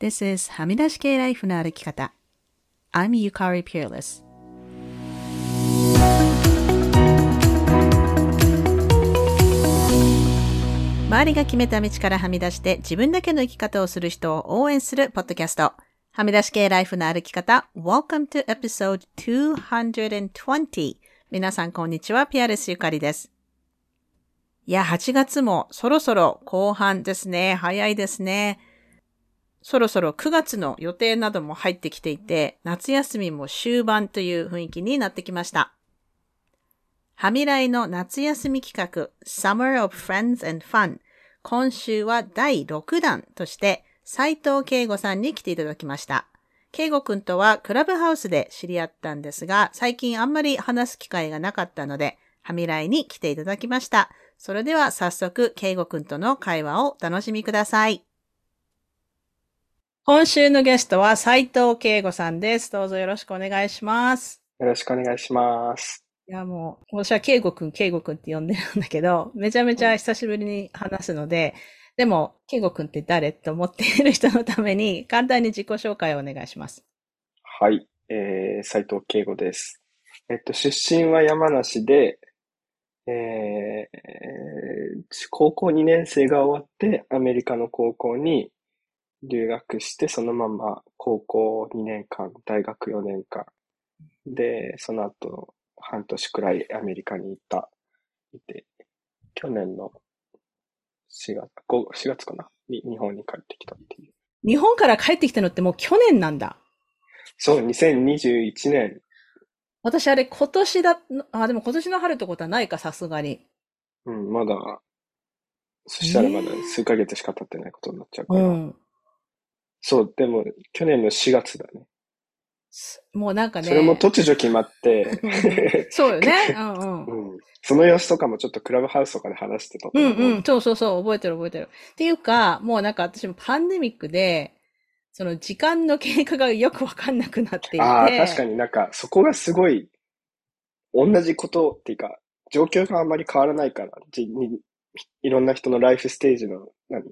This is はみ出し系ライフの歩き方。I'm Yukari Peerless. 周りが決めた道からはみ出して自分だけの生き方をする人を応援するポッドキャスト。はみ出し系ライフの歩き方。Welcome to episode 220. 皆さんこんにちは。ピアレスゆかりです。いや、8月もそろそろ後半ですね。早いですね。そろそろ9月の予定なども入ってきていて、夏休みも終盤という雰囲気になってきました。はみらいの夏休み企画 Summer of Friends and Fun 今週は第6弾として斉藤慶吾さんに来ていただきました。慶吾くんとはクラブハウスで知り合ったんですが、最近あんまり話す機会がなかったので、はみらいに来ていただきました。それでは早速、慶吾くんとの会話をお楽しみください。今週のゲストは斉藤慶吾さんです。どうぞよろしくお願いします。よろしくお願いします。いや、もう、私は慶吾くん、慶吾くんって呼んでるんだけど、めちゃめちゃ久しぶりに話すので、でも、慶吾くんって誰？と思っている人のために、簡単に自己紹介をお願いします。はい、えー、斉藤慶吾です。えっと、出身は山梨で、えー、高校2年生が終わって、アメリカの高校に留学して、そのまま高校2年間、大学4年間。で、その後、半年くらいアメリカに行った、いて、去年の4月、4月かな？に日本に帰ってきたっていう。日本から帰ってきたのってもう去年なんだ。そう、2021年。私あれ今年だ、あ、でも今年の春ってことはないか、さすがに。うん、まだ、そしたらまだ数ヶ月しか経ってないことになっちゃうから。うん、そう、でも、去年の4月だね。もうなんかね。それも突如決まって。そうよね。うんうん、うん。その様子とかもちょっとクラブハウスとかで話してたうんうん。そうそうそう。覚えてる覚えてる。っていうか、もうなんか私もパンデミックで、その時間の経過がよくわかんなくなっていて。ああ、確かになんかそこがすごい、同じことっていうか、状況があんまり変わらないから、いろんな人のライフステージの、何？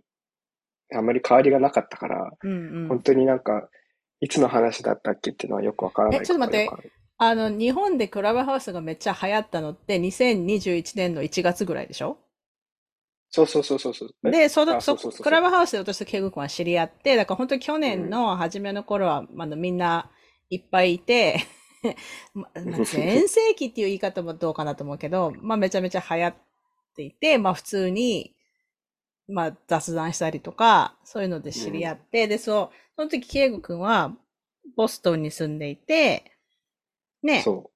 あんまり変わりがなかったから、うんうん、本当になんか、いつの話だったっけっていうのはよくわからない。え、ちょっと待って。あの、日本でクラブハウスがめっちゃ流行ったのって2021年の1月ぐらいでしょ？そうそうそうそう。で、その、そ、クラブハウスで私とケグ君は知り合って、だから本当に去年の初めの頃は、うん、あの、みんないっぱいいて、まあ、全盛期っていう言い方もどうかなと思うけど、まあめちゃめちゃ流行っていて、まあ普通に、まあ雑談したりとか、そういうので知り合って、うん、で、そう、その時、ケイゴ君は、ボストンに住んでいて、ね。そ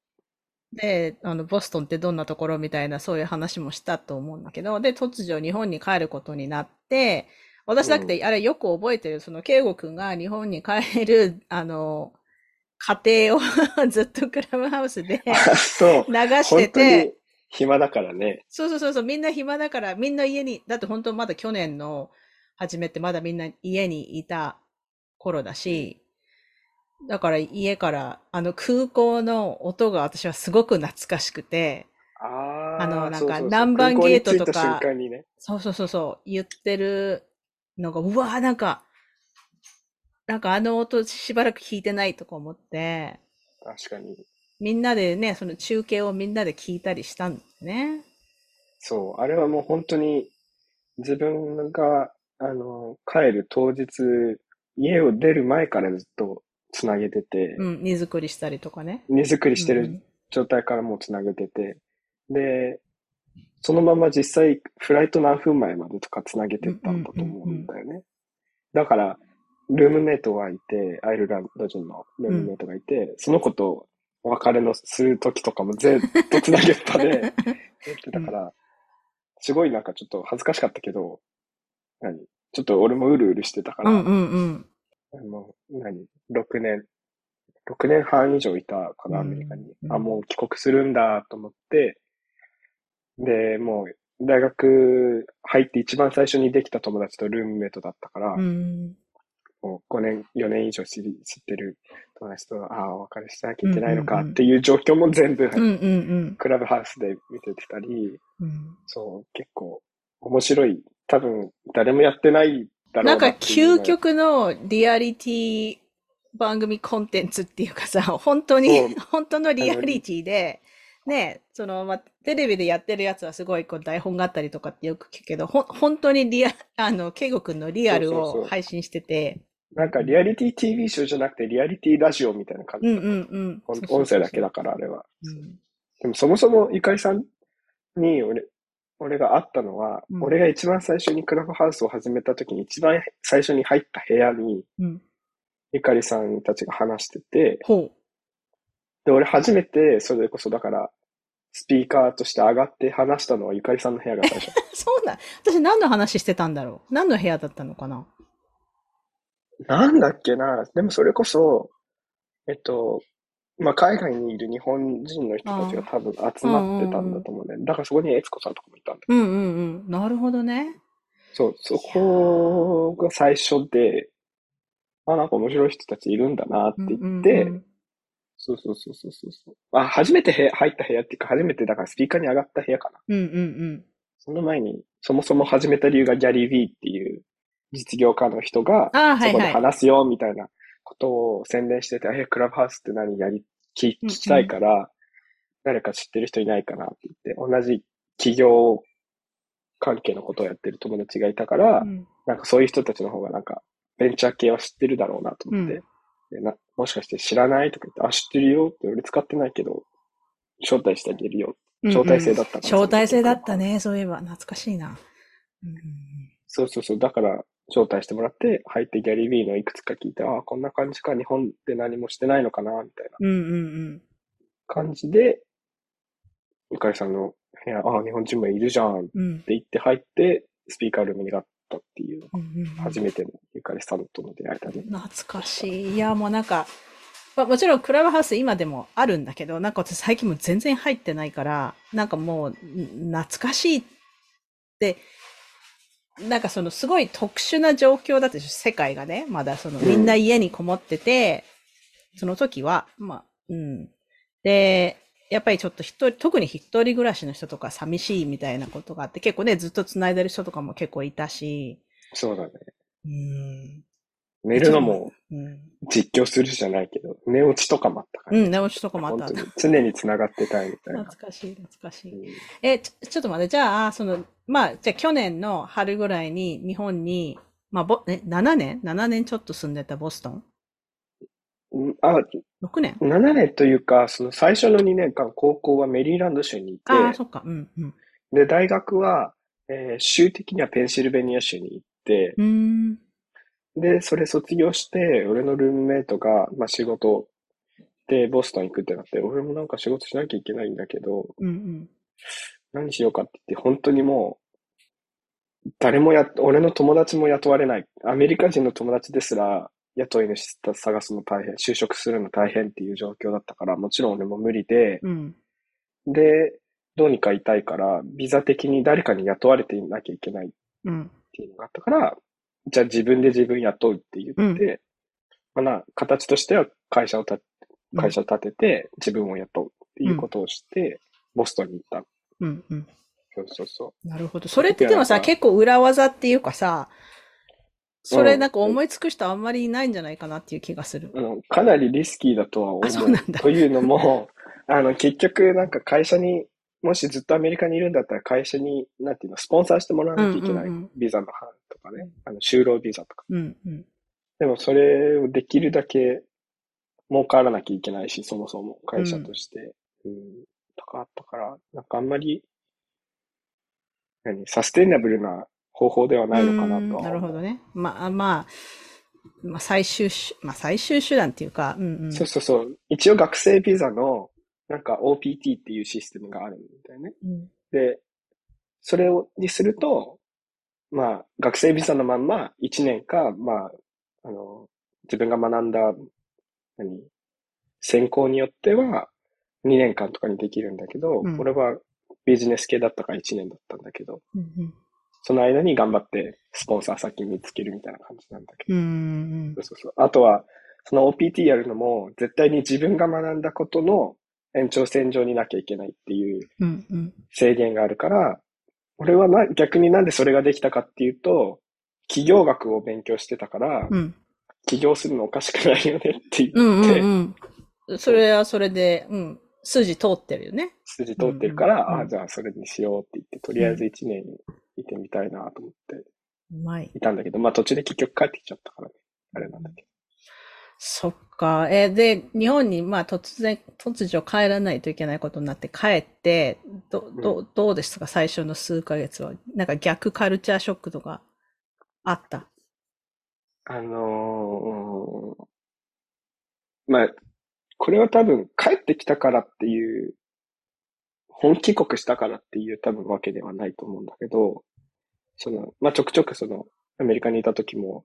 う。で、あの、ボストンってどんなところみたいな、そういう話もしたと思うんだけど、で、突如日本に帰ることになって、私だって、あれよく覚えてる、その、ケイゴ君が日本に帰る、あの、家庭を ずっとクラブハウスで流してて、暇だからね。そうそうそうそう、みんな暇だから、みんな家に、だって本当まだ去年の初めてまだみんな家にいた頃だし、だから家からあの空港の音が私はすごく懐かしくて、ああの、なんか南蛮ゲートとか、ね、そうそうそうそう、言ってるのが、うわーなんか、なんかあの音しばらく聞いてないとか思って、確かに。みんなでね、その中継をみんなで聞いたりしたんですね。そう、あれはもう本当に自分が、あの、帰る当日家を出る前からずっとつなげてて、うん、荷造りしたりとかね。荷造りしてる状態からもうつなげてて、うん、で、そのまま実際フライト何分前までとかつなげてったんだと思うんだよね。だから、ルームメイトがいて、アイルランド人のルームメイトがいて、うん、その子とお別れのする時とかもずっとつなげっぱでやってたから、すごいなんかちょっと恥ずかしかったけど、何？ちょっと俺もうるうるしてたから、うんうんうん。もう、何 ?6 年、6年半以上いたかな、アメリカに。うん、あ、もう帰国するんだと思って、で、もう、大学入って一番最初にできた友達とルームメイトだったから、うん、もう5年、4年以上知り知ってる友達と、ああ、お別れしなきゃいけないのかっていう状況も全部、クラブハウスで見てたり、うん、そう、結構面白い。多分誰もやってないだろなかうんなっていうの究極のリアリティ番組コンテンツっていうかさ、本当にそう、本当のリアリティで、ね、その、ま、テレビでやってるやつはすごいこう台本があったりとかってよく聞くけど、ほん、本当にリア、あの、ケイゴくんのリアルそうそうそう。を配信してて、なんかリアリティ TV ショーじゃなくてリアリティラジオみたいな感じうん。うんうん。音声だけだから、あれは。うんでもそもそもゆかりさんに俺、俺が会ったのは、うん俺が一番最初にクラブハウスを始めた時に一番最初に入った部屋にうん。ゆかりさんたちが話してて。で、俺初めてそれこそだから、スピーカーとして上がって話したのはゆかりさんの部屋が最初。そうだ。私何の話してたんだろう何の部屋だったのかななんだっけな。でもそれこそ、えっと、まあ、海外にいる日本人の人たちが多分集まってたんだと思うんだよね。だからそこに悦子さんとかもいたんだ。うんうんうん。なるほどね。そう、そこが最初で、あ、なんか面白い人たちいるんだなって言って、うんうんうんそうそうそうそうそうそう。あ、初めて部屋入った部屋っていうか、初めてだからスピーカーに上がった部屋かな。うんうんうん。その前に、そもそも始めた理由がギャリー・ビーっていう実業家の人が、そこで話すよみたいなことを宣伝してて、え、クラブハウスって何やり、聞聞きたいから、誰か知ってる人いないかなって言って、同じ企業関係のことをやってる友達がいたから、うんなんかそういう人たちの方がなんか、ベンチャー系は知ってるだろうなと思って、うんでなもしかして知らないとか言って、あ、知ってるよって俺使ってないけど、招待してあげるよ。招待制だったから招待制だったね。そういえば、懐かしいな。うんうんそうそうそう。だから、招待してもらって、入ってギャリー・ビーのいくつか聞いて、ああ、こんな感じか、日本で何もしてないのかな、みたいな感じで、ゆかりさんの部屋、ああ、日本人もいるじゃんって言って入って、スピーカールームになったっていう、初めてのゆかりさんとの出会いだね。懐かしい。いや、もうなんか、まあ、もちろんクラブハウス今でもあるんだけど、なんか私最近も全然入ってないから、なんかもう、ん懐かしいって、なんかそのすごい特殊な状況だったでしょ世界がね。まだそのうんみんな家にこもってて、その時は、まあ、うん。で、やっぱりちょっと一人、特に一人暮らしの人とか寂しいみたいなことがあって、結構ね、ずっと繋いでる人とかも結構いたし、そうだね。うん。寝るのもうん。実況するじゃないけど、寝落ちとかもあったから、うん、寝落ちとかもあった常に繋がってたいみたいな。懐かしい、懐かしい。うんえ、ちょ、ちょっと待って、じゃあ、その、まあ、じゃあ去年の春ぐらいに日本に、まあ、ぼ、え、7年 ?7 年ちょっと住んでたボストン？うんあ、?6 年？7年というか、その最初の2年間、高校はメリーランド州にいて、ああ、そっか。うん、うん。で、大学は、えー州的にはペンシルベニア州に行って、うーん。で、それ卒業して、俺のルームメイトが、まあ仕事でボストン行くってなって、俺もなんか仕事しなきゃいけないんだけど、うん、うん。何しようかって言って、本当にもう、誰もや、俺の友達も雇われない。アメリカ人の友達ですら、雇い主探すの大変、就職するの大変っていう状況だったから、もちろん俺も無理で、うん。で、どうにかいたいから、ビザ的に誰かに雇われていなきゃいけないっうん。ていうのがあったから、じゃあ自分で自分雇うって言って、まあな、形としては会社をた、会社を立てて自分を雇うっていうことをして、ボストンに行った。うん、うん。そうそうそなるほど。それってでもさ、結構裏技っていうかさ、それうんなんか思いつく人あんまりいないんじゃないかなっていう気がする。う。あの、かなりリスキーだとは思あそうなんだう。というのも、あの、結局なんか会社に、もしずっとアメリカにいるんだったら会社に、なんていうの、スポンサーしてもらわなきゃいけない。うんうんうんビザの範とかね。あの、就労ビザとか。うん、うん。でもそれをできるだけ儲からなきゃいけないし、そもそも会社として。うん。とかあったから、なんかあんまり、何、サステイナブルな方法ではないのかなとなるほ。どね。まあ、まあ、まあ、最終手、まあ、最終手段っていうか、うんうん。そうそうそう。一応学生ビザの、なんか OPT っていうシステムがあるんだよね。うんで、それを、にすると、まあ、学生ビザのまんま1年か、まあ、あの、自分が学んだ、何、専攻によっては2年間とかにできるんだけど、うん俺はビジネス系だったから1年だったんだけど、うんうんその間に頑張ってスポンサー先見つけるみたいな感じなんだけど。うんうんそうそうそう。あとは、その OPT やるのも、絶対に自分が学んだことの延長線上になきゃいけないっていううんうん制限があるから、俺はな、逆になんでそれができたかっていうと、企業学を勉強してたから、うん。起業するのおかしくないよねってう言って、んうんうん。それはそれで、うん。筋通ってるよね。筋通ってるから、うんうんあじゃあそれにしようって言って、とりあえず1年いてみたいなと思ってうまい。いたんだけど、まあ途中で結局帰ってきちゃったからね。あれなんだけそっか。えーで、日本に、まあ、突然、突如帰らないといけないことになって帰って、ど、ど、どうですか？最初の数ヶ月は。なんか逆カルチャーショックとかあった？ど。あのーまあ、これは多分帰ってきたからっていう、本帰国したからっていう多分わけではないと思うんだけど、その、まあちょくちょくその、アメリカにいた時も、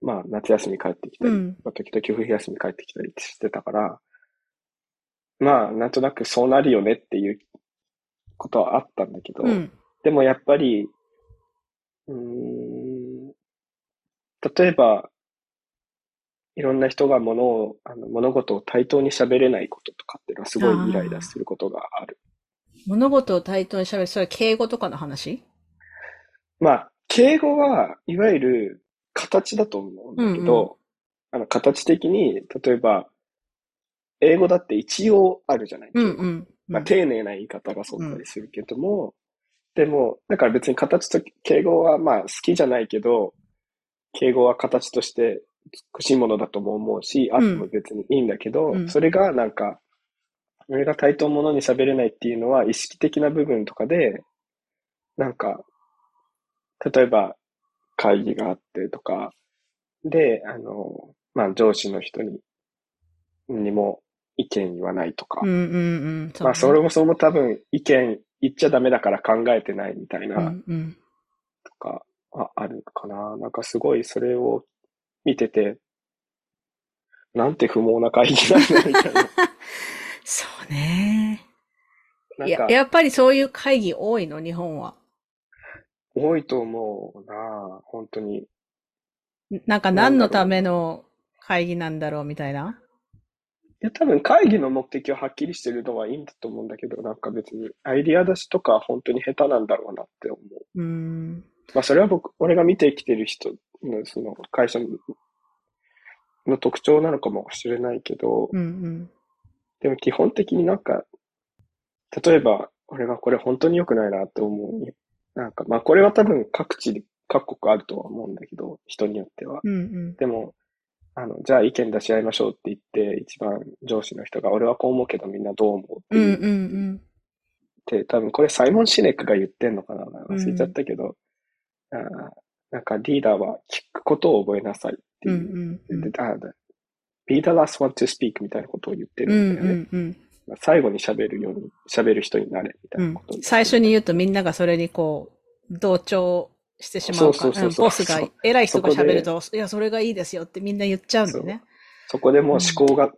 まあ夏休み帰ってきたり、うんまあ時々冬休み帰ってきたりしてたから、まあなんとなくそうなるよねっていうことはあったんだけど、うん。でもやっぱり、うーん、例えば、いろんな人が物を、あの物事を対等に喋れないこととかっていうのはすごいイライラすることがある。物事を対等に喋る。それは敬語とかの話？まあ、敬語はいわゆる形だと思うんだけど、うんうあの形的に、例えば、英語だって一応あるじゃない、うんうん。まあ、丁寧な言い方が存在するけども、でも、だから別に形と敬語はまあ好きじゃないけど、敬語は形として美しいものだとも思うし、あっても別にいいんだけど、うんそれがなんか、俺が対等ものに喋れないっていうのは意識的な部分とかで、なんか、例えば会議があってとか、で、あの、まあ上司の人に、にも意見言わないとか、うんうんうん。まあ、それもそれも多分意見言っちゃダメだから考えてないみたいな。とか、ああるかな。なんかすごいそれを見てて、なんて不毛な会議なんだみたいな。そうね。なんか、いや、やっぱりそういう会議多いの、日本は。多いと思うな本当に。なんか何のための会議なんだろうみたいな。いや、多分会議の目的ははっきりしてるのはいいんだと思うんだけど、なんか別にアイディア出しとか本当に下手なんだろうなって思う。うん。まあそれは僕、俺が見てきてる人のその会社のの特徴なのかもしれないけど、うんうん。でも基本的になんか、例えば、俺がこれ本当に良くないなって思う。なんか、まあこれは多分各地で、各国あるとは思うんだけど、人によっては。うんうん。でも、あの、じゃあ意見出し合いましょうって言って、一番上司の人が、俺はこう思うけどみんなどう思うって言っうんうんうん。て、多分これサイモン・シネックが言ってんのかな忘れちゃったけど、あーなんかリーダーは聞くことを覚えなさいってう。んいう。うん。うん。be the last one to speak みたいなことを言ってうんるんだよね。うんうん最後に喋るように、喋る人になれ、みたうんいなこと、最初に言うとみんながそれにこう、同調してしまうか。ら、ボスが、偉い人が喋ると、いや、それがいいですよってみんな言っちゃう。んだよね。そこでもう思考が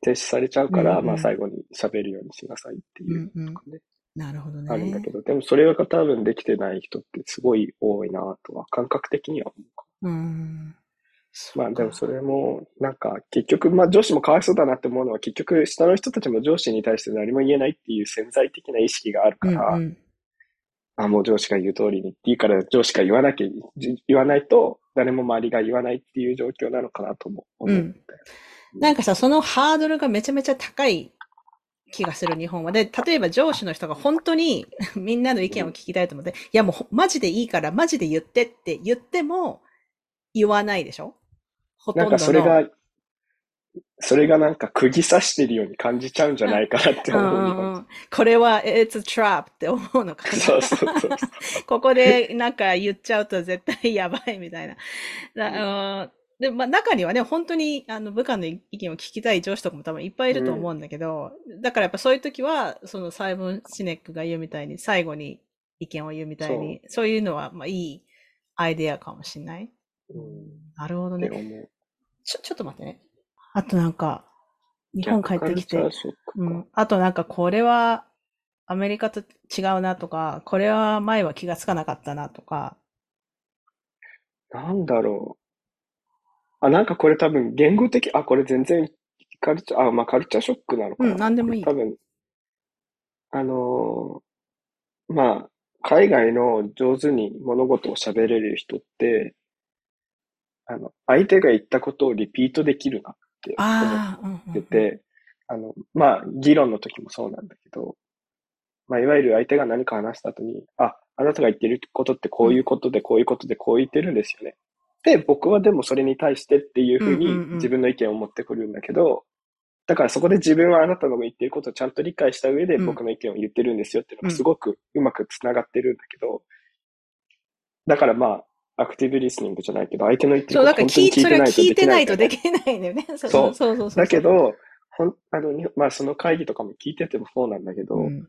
停止されちゃうから、うんまあ最後に喋るようにしなさいってういう。んうん。とかね、なるほどね。あるんだけど、でもそれが多分できてない人ってすごい多いなとは、感覚的には思うかうん。まあでもそれも、なんか結局、まあ上司もかわいそうだなって思うのは結局下の人たちも上司に対して何も言えないっていう潜在的な意識があるから、うんうんあ、もう上司が言う通りにっていいから上司が言わなきゃ、じ言わないと誰も周りが言わないっていう状況なのかなとも思う。うんなんかさ、そのハードルがめちゃめちゃ高い気がする、日本は。で、例えば上司の人が本当に みんなの意見を聞きたいと思って、いやもうほマジでいいから、マジで言ってって言っても言わないでしょ？ほとなんんどの。かそれが、それがなんか釘刺してるように感じちゃうんじゃないかなってうん思う。日うんこれは、it's a trap って思うのかな。そうそうそう。ここでなんか言っちゃうと絶対やばいみたいな。だうんで、まあ中にはね、本当にあの部下の意見を聞きたい上司とかも多分いっぱいいると思うんだけど、だからやっぱそういう時は、そのサイモン・シネックが言うみたいに、最後に意見を言うみたいに、そういうのはまあいいアイデアかもしれない？うんなるほどね。ちょ、ちょっと待ってね。あとなんか、日本帰ってきてうん。あとなんかこれはアメリカと違うなとか、これは前は気がつかなかったなとか。なんだろう。あ、なんかこれ多分言語的、あ、これ全然カルチャー、あ、まあカルチャーショックなのかな。うんなんでもいい多分、あのーまあ、海外の上手に物事を喋れる人って、あの、相手が言ったことをリピートできるなって思ああ、うんうんってて、あの、まあ、議論の時もそうなんだけど、まあ、いわゆる相手が何か話した後に、あ、あなたが言ってることってこういうことで、こういうことで、こう言ってるんですよね。で、僕はでもそれに対してっていうふうに自分の意見を持ってくるんだけど、だからそこで自分はあなたの言ってることをちゃんと理解した上でうん。僕の意見を言ってるんですよっていうのがすごくうまくつながってるんだけど、だからまあ、アクティブリスニングじゃないけど、相手の言ってること本当にだから聞い、それは聞いてないとでききないんだよね。そうそうそうそう。そう。だけど、ほん、あの、にまあその会議とかも聞いててもそうなんだけど、うん、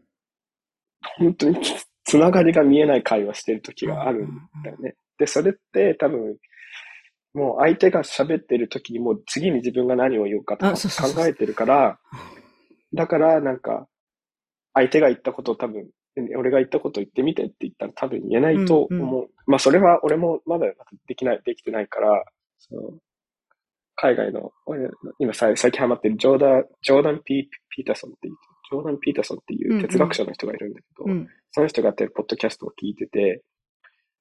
本当につつながりが見えない会話してる時があるんだよね。で、それって多分、もう相手が喋ってる時にもう次に自分が何を言おうかとか考えてるから、だからなんか、相手が言ったことを多分、俺が言ったことを言ってみてって言ったら多分言えないと思う。うんうまあそれは俺もまだできない、できてないから、その海外の、俺今さ最近ハマってるジョーダン、ジョーダン・ピーピータソンっていう、ジョーダン・ピータソンっていう哲学者の人がいるんだけど、うん。その人がやってるポッドキャストを聞いてて、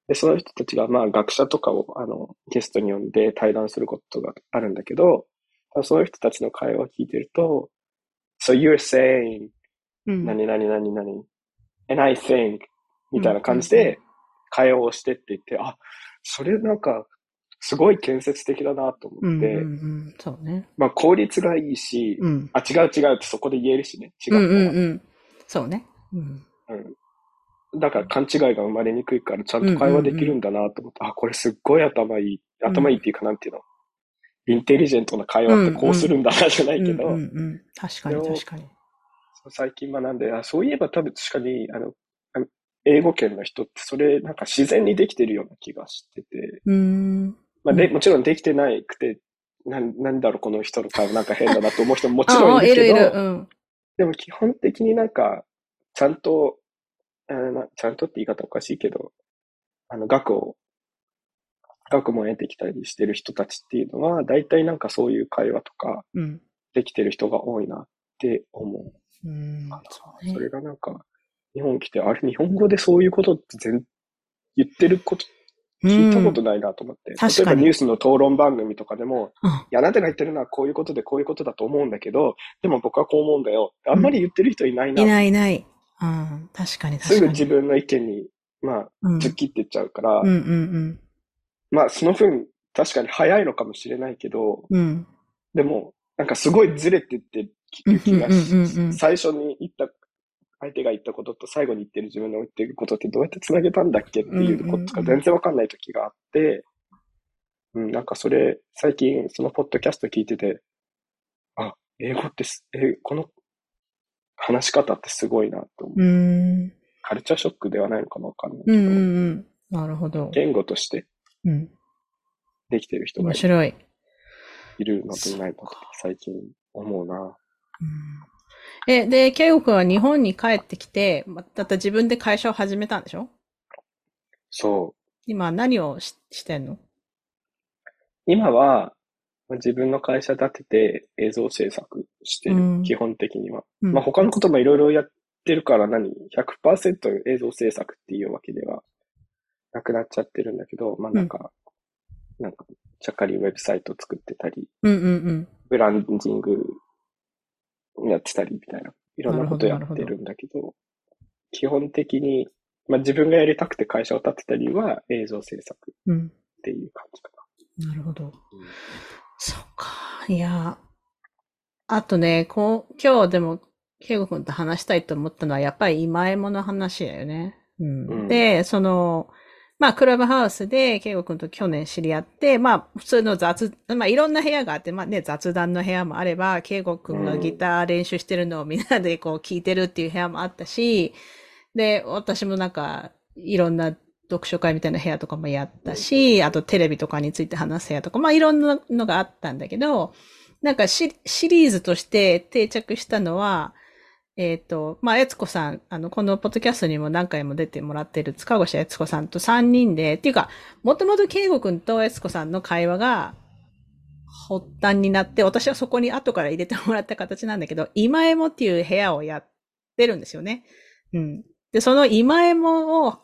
で、その人たちが、まあ、学者とかを、あの、ゲストに呼んで対談することがあるんだけど、その人たちの会話を聞いてると、So you're saying, うん。何々何々、and I think, みたいな感じうんうんで会話をしてって言って、あ、それなんか、すごい建設的だなとうんうん思って、うん。そうね。まあ、効率がいいし、うん。あ、違う違うってそこで言えるしね、違うんうから。うんうん。そうね。うん。うん。だから勘違いが生まれにくいから、ちゃんと会話できるんだなと思って、あ、これすっごい頭いい。頭いいっていうか、なんていうの？インテリジェントな会話ってこうするんだな、じゃないけど。確かに確かに。最近学んで、あ、そういえば多分確かに、あの、英語圏の人ってそれなんか自然にできてるような気がしてて、うーん。まあで、うんもちろんできてないくて、なん、なんだろう、この人の会話なんか変だなと思う人ももちろんいるけど。でも基本的になんか、ちゃんと、あのなちゃんとって言い方おかしいけど、あの、学を、学問を得てきたりしてる人たちっていうのは、大体なんかそういう会話とかうん。できてる人が多いなって思う。うん。そそれがなんか、日本来て、あれ、日本語でそういうことって全、言ってること、聞いたことないなと思って。例えばニュースの討論番組とかでも、うんいや、あなたが言ってるのはこういうことでこういうことだと思うんだけど、でも僕はこう思うんだよ。あんまり言ってる人いないな。いないいない。うん。確かに確かに。すぐ自分の意見に、まあ、うん。突っ切っていっちゃうから、うんうんまあ、その分、確かに早いのかもしれないけど、うん。うん。でも、なんかすごいずれてって聞く気がうんうんうんうんし、最初に言った、相手が言ったことと最後に言ってる自分の言ってることってどうやって繋げたんだっけっていうことが全然わかんない時があって、うん、なんかそれ、最近そのポッドキャスト聞いてて、あ、英語ってす、え、この話し方ってすごいなと思う。うん。カルチャーショックではないのかもわかんないけど、うんうんうん。なるほど。言語としてうん。できてる人がい面白い。いるのといないのと最近思うな。うんえ、で、ケイゴ君は日本に帰ってきて、またた自分で会社を始めたんでしょ？そう。今何をししてんの？今は、まあ自分の会社立てて映像制作してる、うん基本的には。うんまあ他のこともいろいろやってるから何 ?100% 映像制作っていうわけではなくなっちゃってるんだけど、まあなんか、なんか、ちゃっかりウェブサイト作ってたり、うんうんうん。ブランディングやってたりみたいな、いろんなことやってるんだけど、基本的に、まあ自分がやりたくて会社を立てたりは映像制作うん。っていう感じかなるほど。な。そうか。いや。あとね、こう、今日でも、ケイゴ君と話したいと思ったのは、やっぱり今江もの話だよね。うん。うんで、その、まあ、クラブハウスで、ケイゴ君と去年知り合って、まあ、普通の雑、まあ、いろんな部屋があって、まあね、雑談の部屋もあれば、ケイゴ君がギター練習してるのをみんなでこう聞いてるっていう部屋もあったし、で、私もなんか、いろんな読書会みたいな部屋とかもやったし、あとテレビとかについて話す部屋とか、まあいろんなのがあったんだけど、なんかシシリーズとして定着したのは、えっ、と、まあ、悦子さん、あの、このポッドキャストにも何回も出てもらってる塚越悦子さんと3人で、っていうか、もともと慶吾くんと悦子さんの会話が発端になって、私はそこに後から入れてもらった形なんだけど、今エモっていう部屋をやってるんですよね。うん。で、その今エモを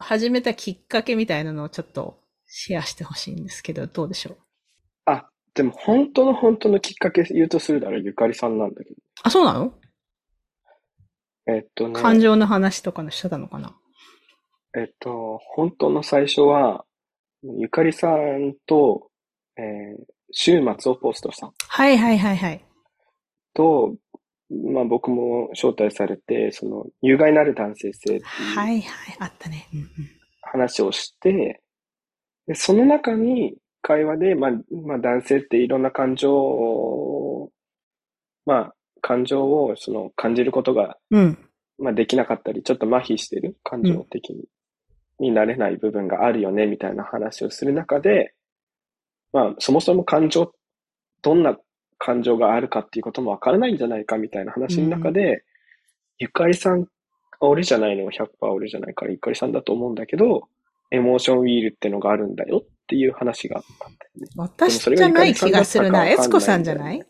始めたきっかけみたいなのをちょっとシェアしてほしいんですけど、どうでしょう？あ、でも本当の本当のきっかけ言うとするならゆかりさんなんだけど。あ、そうなの？えっとね、感情の話とかのしてたのかな？えっと、本当の最初は、ゆかりさんと、えー、週末をポストさんはいはいはいはい。と、まあ僕も招待されて、その、有害なる男性性ってはいはい、あったね。うんうん話をして、でその中に会話で、まあ、まあ男性っていろんな感情を、まあ感情をその感じることが、うん。まあできなかったり、ちょっと麻痺してる感情的に、になれない部分があるよね、みたいな話をする中で、まあそもそも感情、どんな感情があるかっていうこともわからないんじゃないかみたいな話の中で、ゆかりさん、俺じゃないの？は100%俺じゃないからゆかりさんだと思うんだけど、エモーションウィールってのがあるんだよっていう話があったんだよね。私じゃない気がするな。でもそれが悦子さんじゃない？い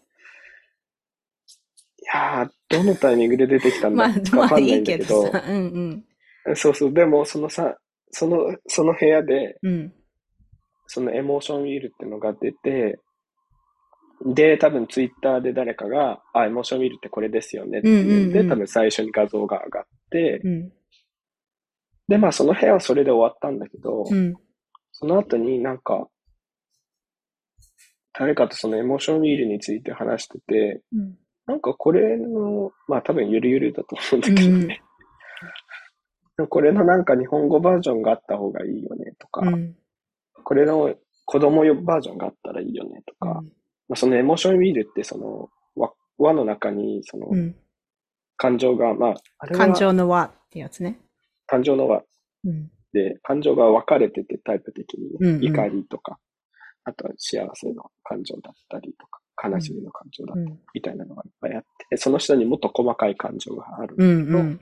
やー、どのタイミングで出てきたんだまあ、かわかんない まあいいけど、けどさ。うんそうそう、でもそのさ、その、その部屋で、うん。うん。そのエモーションウィールってのが出て、で、多分ツイッターで誰かが、あ、エモーションウィールってこれですよねっていうんで、うんうんうん多分最初に画像が上がって、うん。で、まあその部屋はそれで終わったんだけど、うん。その後になんか、誰かとそのエモーションウィールについて話してて、うん。なんかこれの、まあ多分ゆるゆるだと思うんだけどね。これのなんか日本語バージョンがあった方がいいよねとか、うん。これの子供用バージョンがあったらいいよねとか、まあ、そのエモーションウィールってその輪輪の中にそのうん。感情が、まあ、感情の輪ってやつね。感情の輪うん。で、感情が分かれててタイプ的にね、うんうん怒りとか、あとは幸せの感情だったりとか、悲しみの感情だったりうん。みたいなのがいっぱいあって、その下にもっと細かい感情がある。うん。うん。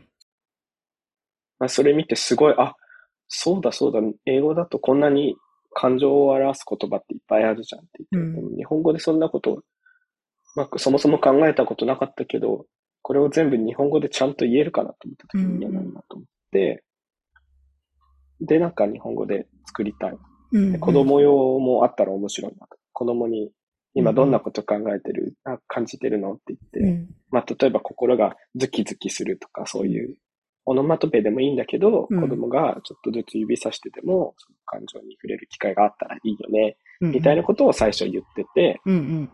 まあ、それ見てすごい、あ、そうだそうだ、英語だとこんなに感情を表す言葉っていっぱいあるじゃんって言って、うん日本語でそんなこと、まあ、そもそも考えたことなかったけど、これを全部日本語でちゃんと言えるかなと思った時に嫌ないなと思って、で、なんか日本語で作りたい。うん。で子供用もあったら面白いなと。子供に今どんなこと考えてる、あ感じてるのって言って、うん。まあ、例えば心がズキズキするとか、そういう、オノマトペでもいいんだけど、うん子供がちょっとずつ指さしてても、その感情に触れる機会があったらいいよね、うん。みたいなことを最初言ってて、うん。うん。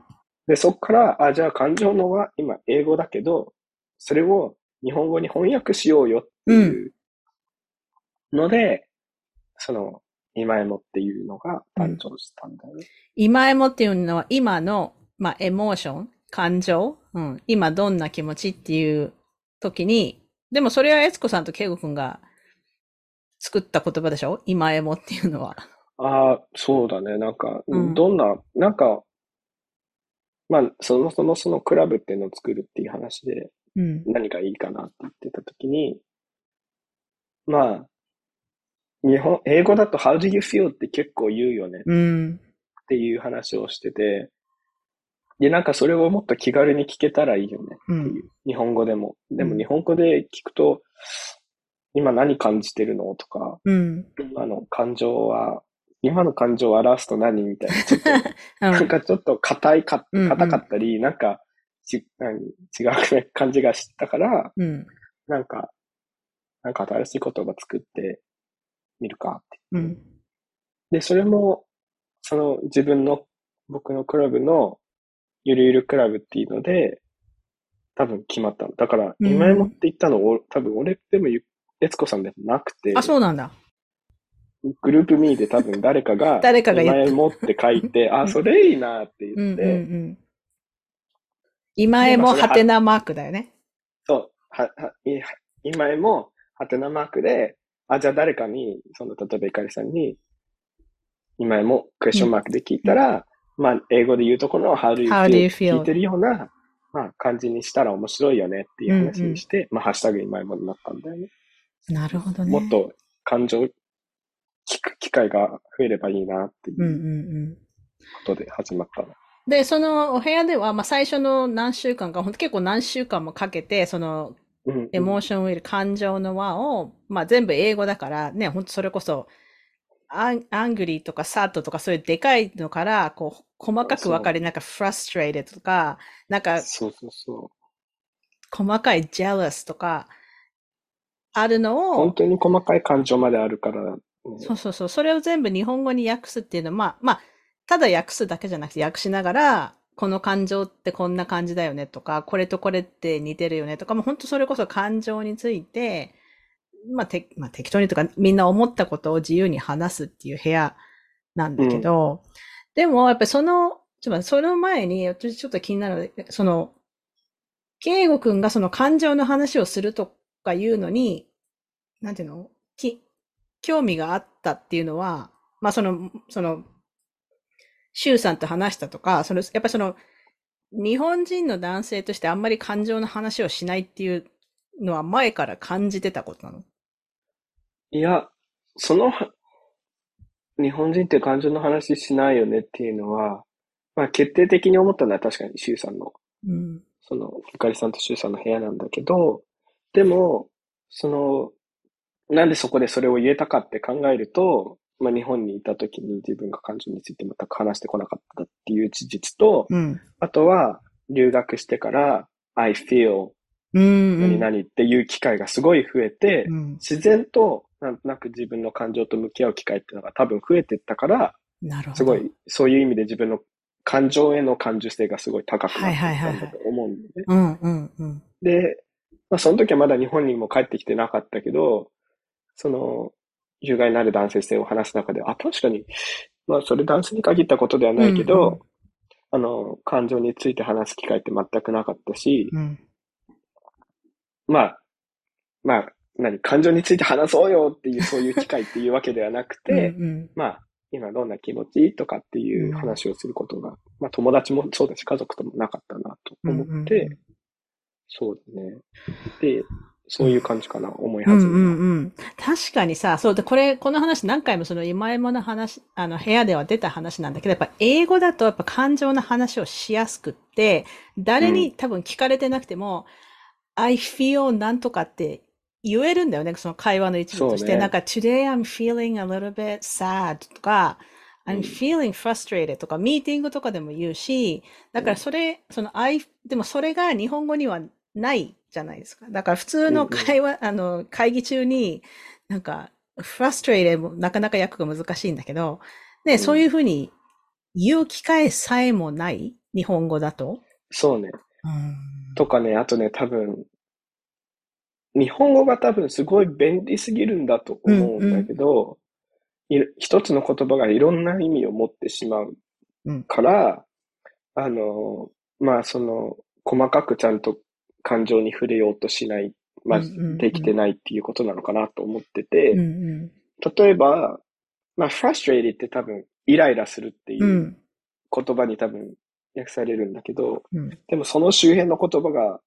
で、そっから、あ、じゃあ感情のは今英語だけど、それを日本語に翻訳しようよっていうので、その、今エモっていうのが誕生したんだよね。今エモっていうのは今の、まあ、エモーション、感情、うん、今どんな気持ちっていう時に、でもそれは悦子さんと圭吾くんが作った言葉でしょ？今エモっていうのは。ああ、そうだね。なんか、うんどんな、なんか、まあ、そもそもそのクラブっていうのを作るっていう話で、うん。何がいいかなって言ってたときに、まあ、日本、英語だと How do you feel? って結構言うよねうん。っていう話をしてて、で、なんかそれをもっと気軽に聞けたらいいよねう。っていう。日本語でも。でうんも日本語で聞くと、今何感じてるのとか、うん。今の感情は、今の感情を表すと何みたいな、ちょっと、なんかちょっと硬いか、うんうん硬かったり、なんか、ち、何違う感じがしたから、うん。なんか、なんか新しい言葉作ってみるかって。うん。で、それも、その自分の、僕のクラブの、ゆるゆるクラブっていうので、多分決まったの。だから、うん今井もって言ったの、お多分俺でもゆ、悦子さんでもなくて、あ、そうなんだ。グループミーで多分誰かが、誰かが今井もって書いて、あ、それいいなってうんうん言って、うん。今エモハテナマークだよね。そう、は、は、い今井も、ハテナマークで、あ、じゃあ誰かに、その、例えばいかりさんに、今井もクエスチョンマークで聞いたら、まあ、英語で言うとこの How do you feel? 聞いてるような、まあ、感じにしたら面白いよねっていう話にして、まあ、ハッシュタグ今井もになったんだよね。なるほどね。もっと感情、聞く機会が増えればいいなっていうんうんううん。ことで始まったの。で、そのお部屋では、まあ、最初の何週間か、ほんと結構何週間もかけて、そのうんうん emotion wheel、感情の輪を、まあ、全部英語だから、ね、ほんとそれこそ、アン angry とか sad とかそういうでかいのから、こう、細かく分かれ、なんか frustrated とか、なんかそうそうそう。細かい jealous とか、あるのを、本当に細かい感情まであるから、ねそうそうそう。それを全部日本語に訳すっていうのは、まあ、まあ、ただ訳すだけじゃなくて訳しながら、この感情ってこんな感じだよねとか、これとこれって似てるよねとか、もう本当それこそ感情について、まあ、てまあ、適当にとか、みんな思ったことを自由に話すっていう部屋なんだけど、でも、やっぱりその、ちょっとその前に、私ちょっと気になるので、その、圭吾くんがその感情の話をするとかいうのに、なんていうの？き興味があったっていうのは、まあその、その、周さんと話したとか、その、やっぱりその、日本人の男性としてあんまり感情の話をしないっていうのは前から感じてたことなの？いや、その、日本人って感情の話しないよねっていうのは、まあ決定的に思ったのは確かに周さんの、うん。その、ゆかりさんと周さんの部屋なんだけど、でも、その、なんでそこでそれを言えたかって考えると、まあ日本にいた時に自分が感情について全く話してこなかったっていう事実と、うん。あとは留学してから I feel うん。何々っていう機会がすごい増えて、うん。自然となんとなく自分の感情と向き合う機会っていうのが多分増えてったから、なるほど。すごい、そういう意味で自分の感情への感受性がすごい高くなったんだと思うんだよね。で、まあその時はまだ日本にも帰ってきてなかったけど、その、有害なる男性性を話す中で、あ、確かに、まあそれ男性に限ったことではないけど、うんうんあの、感情について話す機会って全くなかったし、うん。まあ、まあ、何、感情について話そうよっていう、そういう機会っていうわけではなくて、うんまあ、今どんな気持ちとかっていう話をすることが、まあ友達もそうだし家族ともなかったなとうん。思って、うんそうだね。で、そういう感じかな、思いうんう始めんうん。確かにさ、そうで、これ、この話何回もその今山の話、あの部屋では出た話なんだけど、やっぱ英語だとやっぱ感情の話をしやすくって、誰に多分聞かれてなくても、I feel なんとかって言えるんだよね、その会話の一部として。そうねなんか、today I'm feeling a little bit sad とか、I'm うん feeling frustrated とか、ミーティングとかでも言うし、だからそれ、その I、でもそれが日本語にはないじゃないですか。だから普通の会話、あの、会議中に、なんか、frustrated もなかなか訳が難しいんだけど、ね、んそういうふうに言う機会さえもない日本語だと。そうね。うんとかね、あとね、多分、日本語が多分すごい便利すぎるんだと思うんだけど、い一つの言葉がいろんな意味を持ってしまううんから、あの、まあその、細かくちゃんと感情に触れようとしない、まあうんうんうん。できてないっていうことなのかなと思ってて、うんうん。例えば、まあ frustrated って多分イライラするっていううん。言葉に多分訳されるんだけど、うん。でもその周辺の言葉が、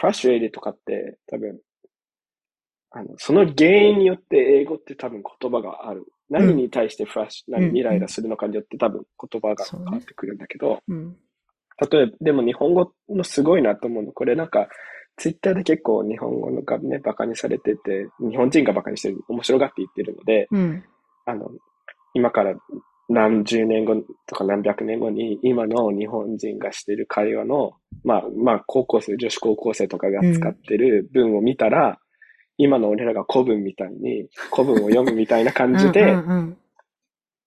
frustrated とかって多分、あの、その原因によって英語って多分言葉がある。何に対してフラッシュ、うん。何イライラするのかによって多分言葉が変わってくるんだけど、うん例えば、でも日本語のすごいなと思うの、これなんか、ツイッターで結構日本語のがね、バカにされてて、日本人がバカにしてる、面白がって言ってるので、うん。あの、今から何十年後とか何百年後に今の日本人がしてる会話の、まあ、まあ、高校生、女子高校生とかが使ってる文を見たら、今の俺らが古文みたいに、古文を読むみたいな感じで、うん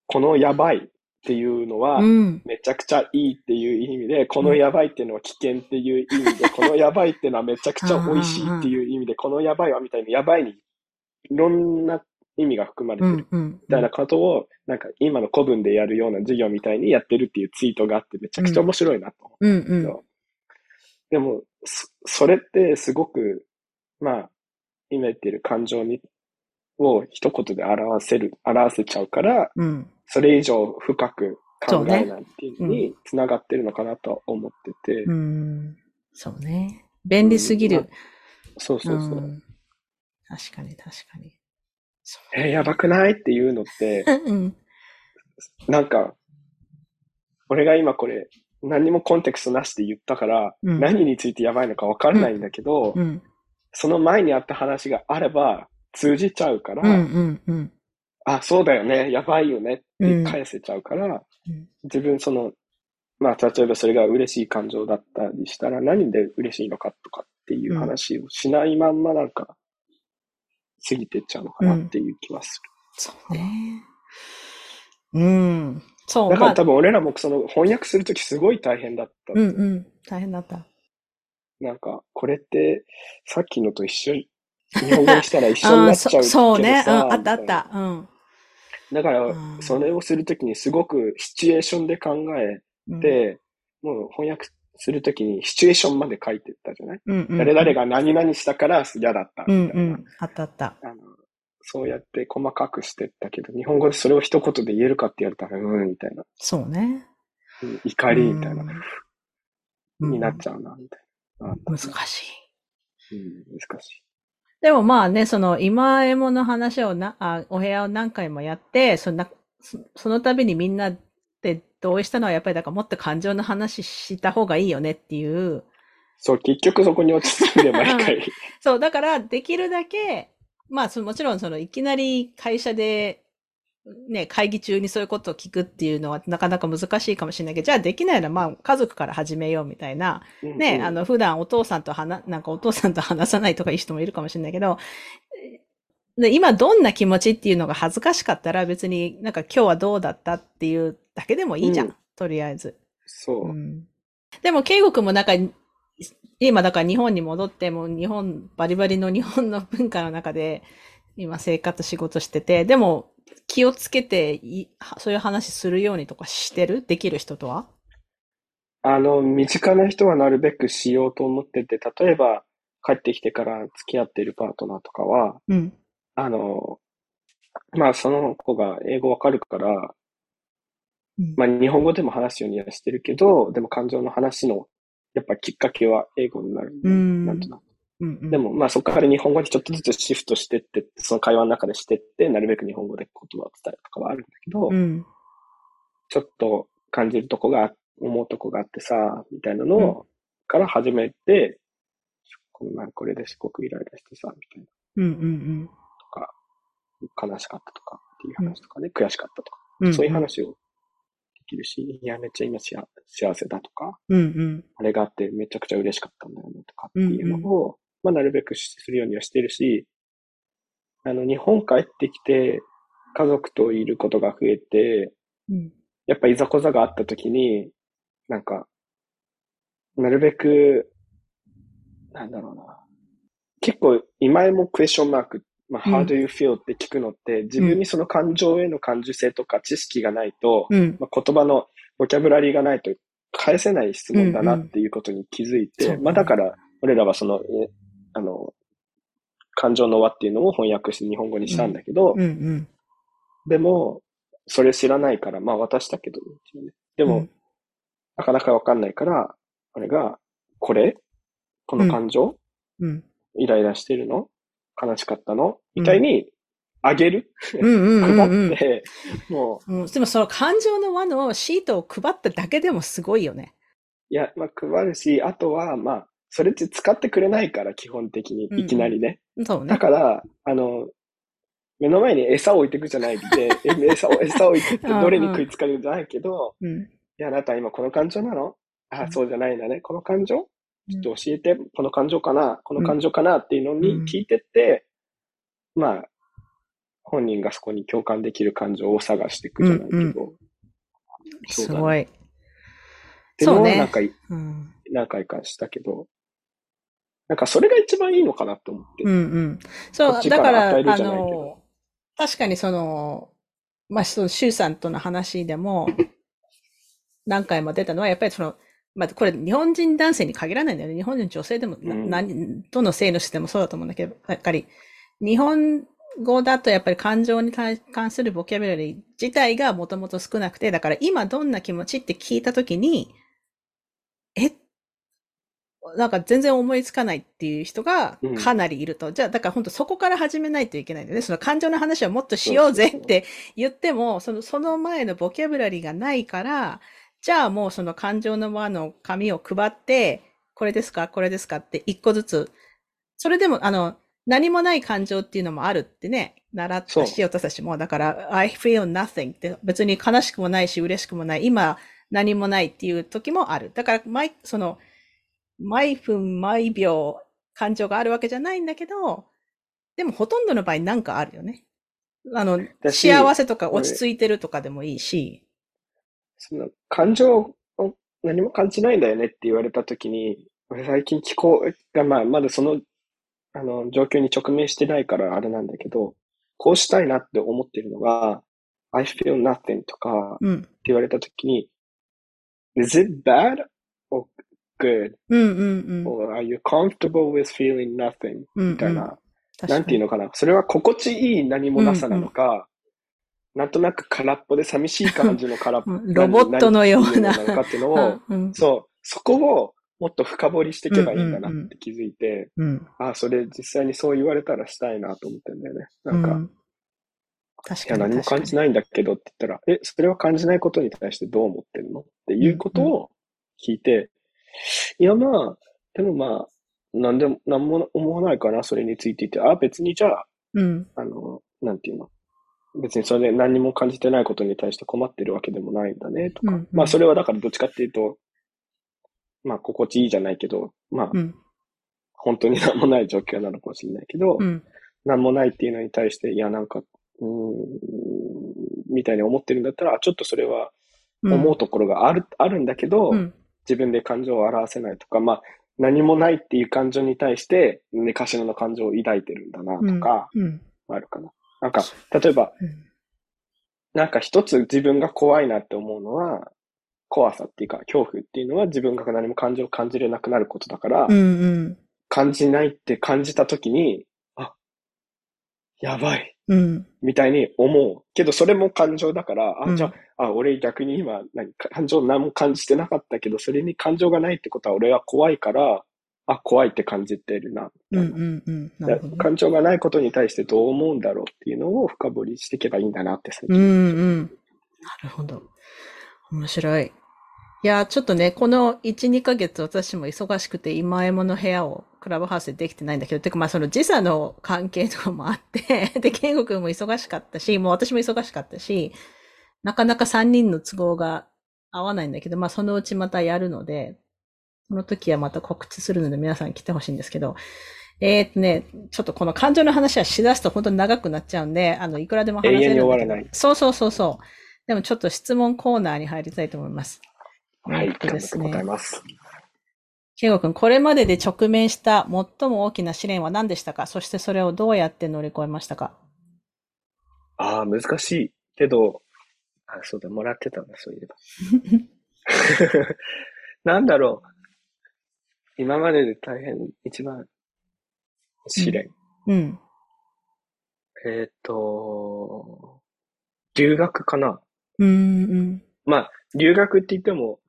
このやばいっていうのはう、ん。めちゃくちゃいいっていう意味で、このやばいっていうのは危険っていう意味で、このやばいっていうのはめちゃくちゃ美味しいっていう意味で、このやばいはみたいな、やばいにいろんな意味が含まれてる。うんうんみたいなことを、なんか今の古文でやるような授業みたいにやってるっていうツイートがあってめちゃくちゃ面白いなと思うんうけど、でも、そそれってすごく、まあ、今言ってる感情に、を一言で表せる、表せちゃうから、うん。それ以上深く考えないっていうのに繋がってるのかなとは思ってて、うん。そうね。便利すぎる。そうそうそう。ん。確かに確かに。そえーやばくないっていうのって、う うん。なんか、俺が今これ、何にもコンテクストなしで言ったから、うん。何についてやばいのかわからないんだけど、うんその前にあった話があれば通じちゃうから、うんうんうんあ、そうだよね、やばいよねってうん返せちゃうから、うん自分その、まあ、例えばそれが嬉しい感情だったりしたら、何で嬉しいのかとかっていう話をしないまんまなんか、過ぎてっちゃうのかなっていう気はすそうね。うん。そる。う、まあだから多、分俺らもその翻訳するときすごい大変だった。うんうん。大変だった。なんか、これってさっきのと一緒に、日本語にしたら一緒になっちゃうけど そそうね。うん、さあったあっみた。うん。だからう、んそれをするときにすごくシチュエーションで考えうん、て、もう翻訳するときにシチュエーションまで書いてったじゃない？うんうん、誰々が何々したから嫌だったうんみたいな。うん。あったあった。あのそうやって細かくしてったけど、日本語でそれを一言で言えるかって言われたら、うん、みたいな。そうね。うん怒りみたいな、うんになっちゃうな、みたいな。難しい。うん、難しい。でもまあね、その今エモの話をな、あ、お部屋を何回もやって、そんな、そその度にみんなで同意したのはやっぱりだからもっと感情の話した方がいいよねっていう。そう、結局そこに落ち着くんで、毎回。そう、だからできるだけ、まあもちろんそのいきなり会社で、ね、会議中にそういうことを聞くっていうのはなかなか難しいかもしれないけど、じゃあできないならまあ家族から始めようみたいな。ね、あの、の、普段お父さんと話、なんかお父さんと話さないとかいう人もいるかもしれないけど、で今どんな気持ちっていうのが恥ずかしかったら別になんか今日はどうだったっていうだけでもいいじゃん。うんとりあえず。そうう。ん、でも、圭吾君もなんか、今だから日本に戻って、もう日本、バリバリの日本の文化の中で、今生活仕事してて、でも気をつけてい、そういう話するようにとかしてる？できる人とは？あの、身近な人はなるべくしようと思ってて、例えば、帰ってきてから付き合っているパートナーとかは、うん。あの、まあ、その子が英語わかるから、うんまあ、日本語でも話すようにはしてるけど、でも感情の話の、やっぱきっかけは英語になる。うんなんとなく。うんうんでも、まあ、そこから日本語にちょっとずつシフトしてって、その会話の中でしてって、なるべく日本語で言葉を伝えるとかはあるんだけど、うん。ちょっと感じるとこが、思うとこがあってさ、みたいなのを、から始めて、この前これですごくイライラしてさ、みたいな、うんうん悲しかったとかっていう話とかね、悔しかったとか、うん。そういう話をできるし、いや、めっちゃ今幸幸せだとか、うんうん。あれがあってめちゃくちゃ嬉しかったんだよねとかっていうのを、まあ、なるべくするようにはしてるし、あの、日本帰ってきて、家族といることが増えて、うん。やっぱいざこざがあった時に、なんか、なるべく、なんだろうな。結構、今もクエスチョンマーク、まあ、うん。how do you feel って聞くのって、自分にその感情への感受性とか知識がないと、うん。まあ、言葉のボキャブラリーがないと返せない質問だなっていうことに気づいて、うん。う。んまあだから、俺らはその、えあの、感情の輪っていうのを翻訳して日本語にしたんだけど、うんうん。でも、それ知らないから、まあ渡したけど、でも、うん。なかなかわかんないから、俺が、これ？この感情、うん。イライラしてるの？悲しかったの？みたいに、あげる？うんうんうん配うん。って、もう、うん。でもその感情の輪のシートを配っただけでもすごいよね。いや、まあ配るし、あとは、まあ、それって使ってくれないから、基本的にうん、うんいきなりね。そうねだ。から、あの、目の前に餌を置いていくじゃないで、え 餌を、餌を置いてってうんうんどれに食いつかれるじゃないけど、うん。いや、あなた今この感情なの？うあ、んそうじゃないんだね。この感情？ちちょっと教えて、この感情かな？この感情かなっていうのにうん聞いてって、まあ、本人がそこに共感できる感情を探していくじゃないけど。うんそうだねすごい。でもそうね何回、うん。何回かしたけど、なんかそれが一番いいのかなと思って。うんうん。そう、だから、あの、確かにその、まあ、その、シュウさんとの話でも、何回も出たのは、やっぱりその、まあ、これ日本人男性に限らないんだよね。日本人女性でも、なうん何、どの性の人でもそうだと思うんだけど、やっぱり、日本語だとやっぱり感情に対関するボキャブラリー自体がもともと少なくて、だから今どんな気持ちって聞いたときに、えなんか全然思いつかないっていう人がうんかなりいると。じゃあ、だから本当そこから始めないといけないんだよね。その感情の話をもっとしようぜって言っても、その、その前のボキャブラリーがないから、じゃあもうその感情の輪の紙を配って、これですかこれですかって一個ずつ。それでも、あの、何もない感情っていうのもあるってね、習ったし、私たちも。だから、I feel nothing って別に悲しくもないし、嬉しくもない。今、何もないっていう時もある。だから、毎、その、毎分毎秒感情があるわけじゃないんだけど、でもほとんどの場合なんかあるよね。あの、幸せとか落ち着いてるとかでもいいし。その感情を何も感じないんだよねって言われたときに、俺最近気候が、まあ、まだその、あの、状況に直面してないからあれなんだけど、こうしたいなって思ってるのが、I feel nothing とかってうん。言われたときに、Is it bad good? うんうんうん。Or are you comfortable with feeling nothing? うんみたいな、うんなんていうのかな。それは心地いい何もなさなのか、なんとなく空っぽで寂しい感じの空っぽ。う んロボットのような何のかっていうのを、うんうんそう、そこをもっと深掘りしていけばいいんだなって気づいて、うん。あ、それ実際にそう言われたらしたいなと思ってんだよね。なんか、うん確かに。何も感じい。ないんだけどって言ったら、え、それは感じないことに対してどう思ってるの？っていうことを聞いて、いや、まあ、でもまあ、なんでも、なんも思わないかな、それについていて、あ、別にじゃあ、うん。あの、なんていうの？別にそれで何にも感じてないことに対して困ってるわけでもないんだね、とか。うんうんまあ、それはだからどっちかっていうと、まあ、心地いいじゃないけど、まあ、うん。本当に何もない状況なのかもしれないけど、うん。何もないっていうのに対して、いや、なんか、うーん、みたいに思ってるんだったら、ちょっとそれは思うところがある、あるんだけど、うん。自分で感情を表せないとか、まあ、何もないっていう感情に対して、ねかしらの感情を抱いてるんだなとか、うん。あるかな。なんか、例えば、うんなんか一つ自分が怖いなって思うのは、怖さっていうか、恐怖っていうのは自分が何も感情を感じれなくなることだから、うんうん。感じないって感じたときに、あ、やばい、うん。みたいに思う。けどそれも感情だから、あ、うんじゃあ、あ、俺逆に今、何、感情何も感じてなかったけど、それに感情がないってことは俺は怖いから、あ、怖いって感じてるな。うんうんうん。なるほどね。感情がないことに対してどう思うんだろうっていうのを深掘りしていけばいいんだなって最近。うんうん。なるほど。面白い。いや、ちょっとね、この1、2ヶ月私も忙しくて、今山の部屋をクラブハウスでできてないんだけど、てかまあその時差の関係とかもあって、で、健吾くんも忙しかったし、もう私も忙しかったし、なかなか3人の都合が合わないんだけど、まあそのうちまたやるので、その時はまた告知するので皆さん来てほしいんですけど、えーっとね、ちょっとこの感情の話はしだすと本当に長くなっちゃうんで、あの、いくらでも話せる永遠に終わらないそうそうそうそう。でもちょっと質問コーナーに入りたいと思います。はい、えーっと頑張ってですね答えます。ケイゴ君、これまでで直面した最も大きな試練は何でしたか？そしてそれをどうやって乗り越えましたか？ああ、難しい。けど、あ、そうだ、もらってたんだ、そういえば。なんだろう。今までで大変、一番、試練。うん。えっ、と、留学かな。うん、うん、まあ、留学って言っても、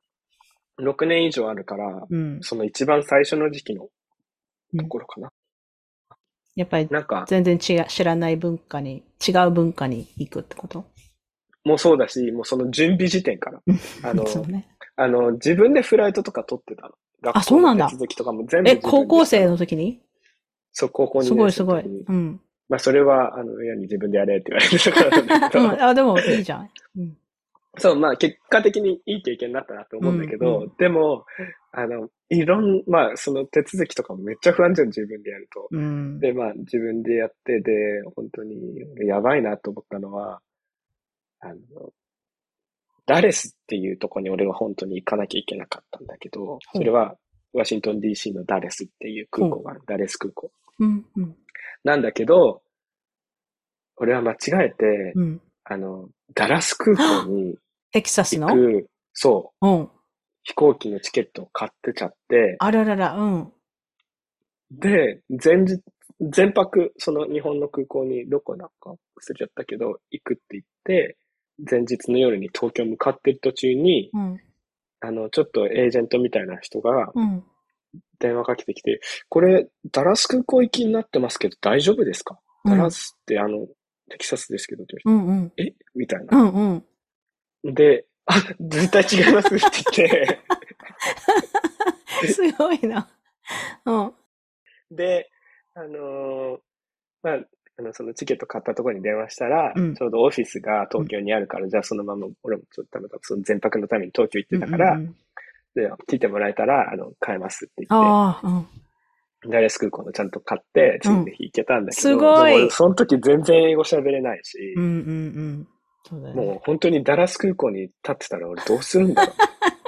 6年以上あるから、うん。その一番最初の時期のところかな。やっぱりなんか、全然違う知らない文化に、違う文化に行くってこと？もうそうだし、もうその準備時点から。あの、ね。あの、自分でフライトとか取ってたの。学校そうなんだ続きとかも全部え、高校生の時に？そう、高校2すごいすごい。うん。まあ、それは、あの、親に自分でやれって言われてたからなんだけど、うん、あ、でもいいじゃん。うん。そう、まあ、結果的にいい経験になったなと思うんだけど、うんうでも、あの、いろん、まあ、その手続きとかもめっちゃ不安じゃん、自分でやると。うん。で、まあ、自分でやって、で、本当に、俺やばいなと思ったのは、あの、ダレスっていうとこに俺は本当に行かなきゃいけなかったんだけど、それは、ワシントン DC のダレスっていう空港がある、ダレス空港。うん、うん、なんだけど、俺は間違えて、うん。あの、ダラス空港にテキサスの？行く、そう、うん。飛行機のチケットを買ってちゃって、あららら、うん。で、前日、全泊、その日本の空港にどこだか忘れちゃったけど、行くって言って、前日の夜に東京向かってる途中に、うん。あの、ちょっとエージェントみたいな人がうん。電話かけてきて、これ、ダラス空港行きになってますけど大丈夫ですか？ダラスってあの、テキサスですけど、って言わうん。うん。れてえ？みたいうな。ん。うん。で、あ、絶対違いますって言って、すごいな。うん。で、あのーまあ、あの、そのチケット買ったところに電話したら、うんちょうどオフィスが東京にあるから、じゃあそのまま、俺もちょっとたまたまその全泊のために東京行ってたから、うんうんうんで、来てもらえたら、あの、買えますって言っ。て、ダイレス空港のちゃんと買って、次の日行けたんだけど、すごいその時全然英語喋れないし、うんうんうん。そうね。もう本当にダラス空港に立ってたら俺どうするんだろう。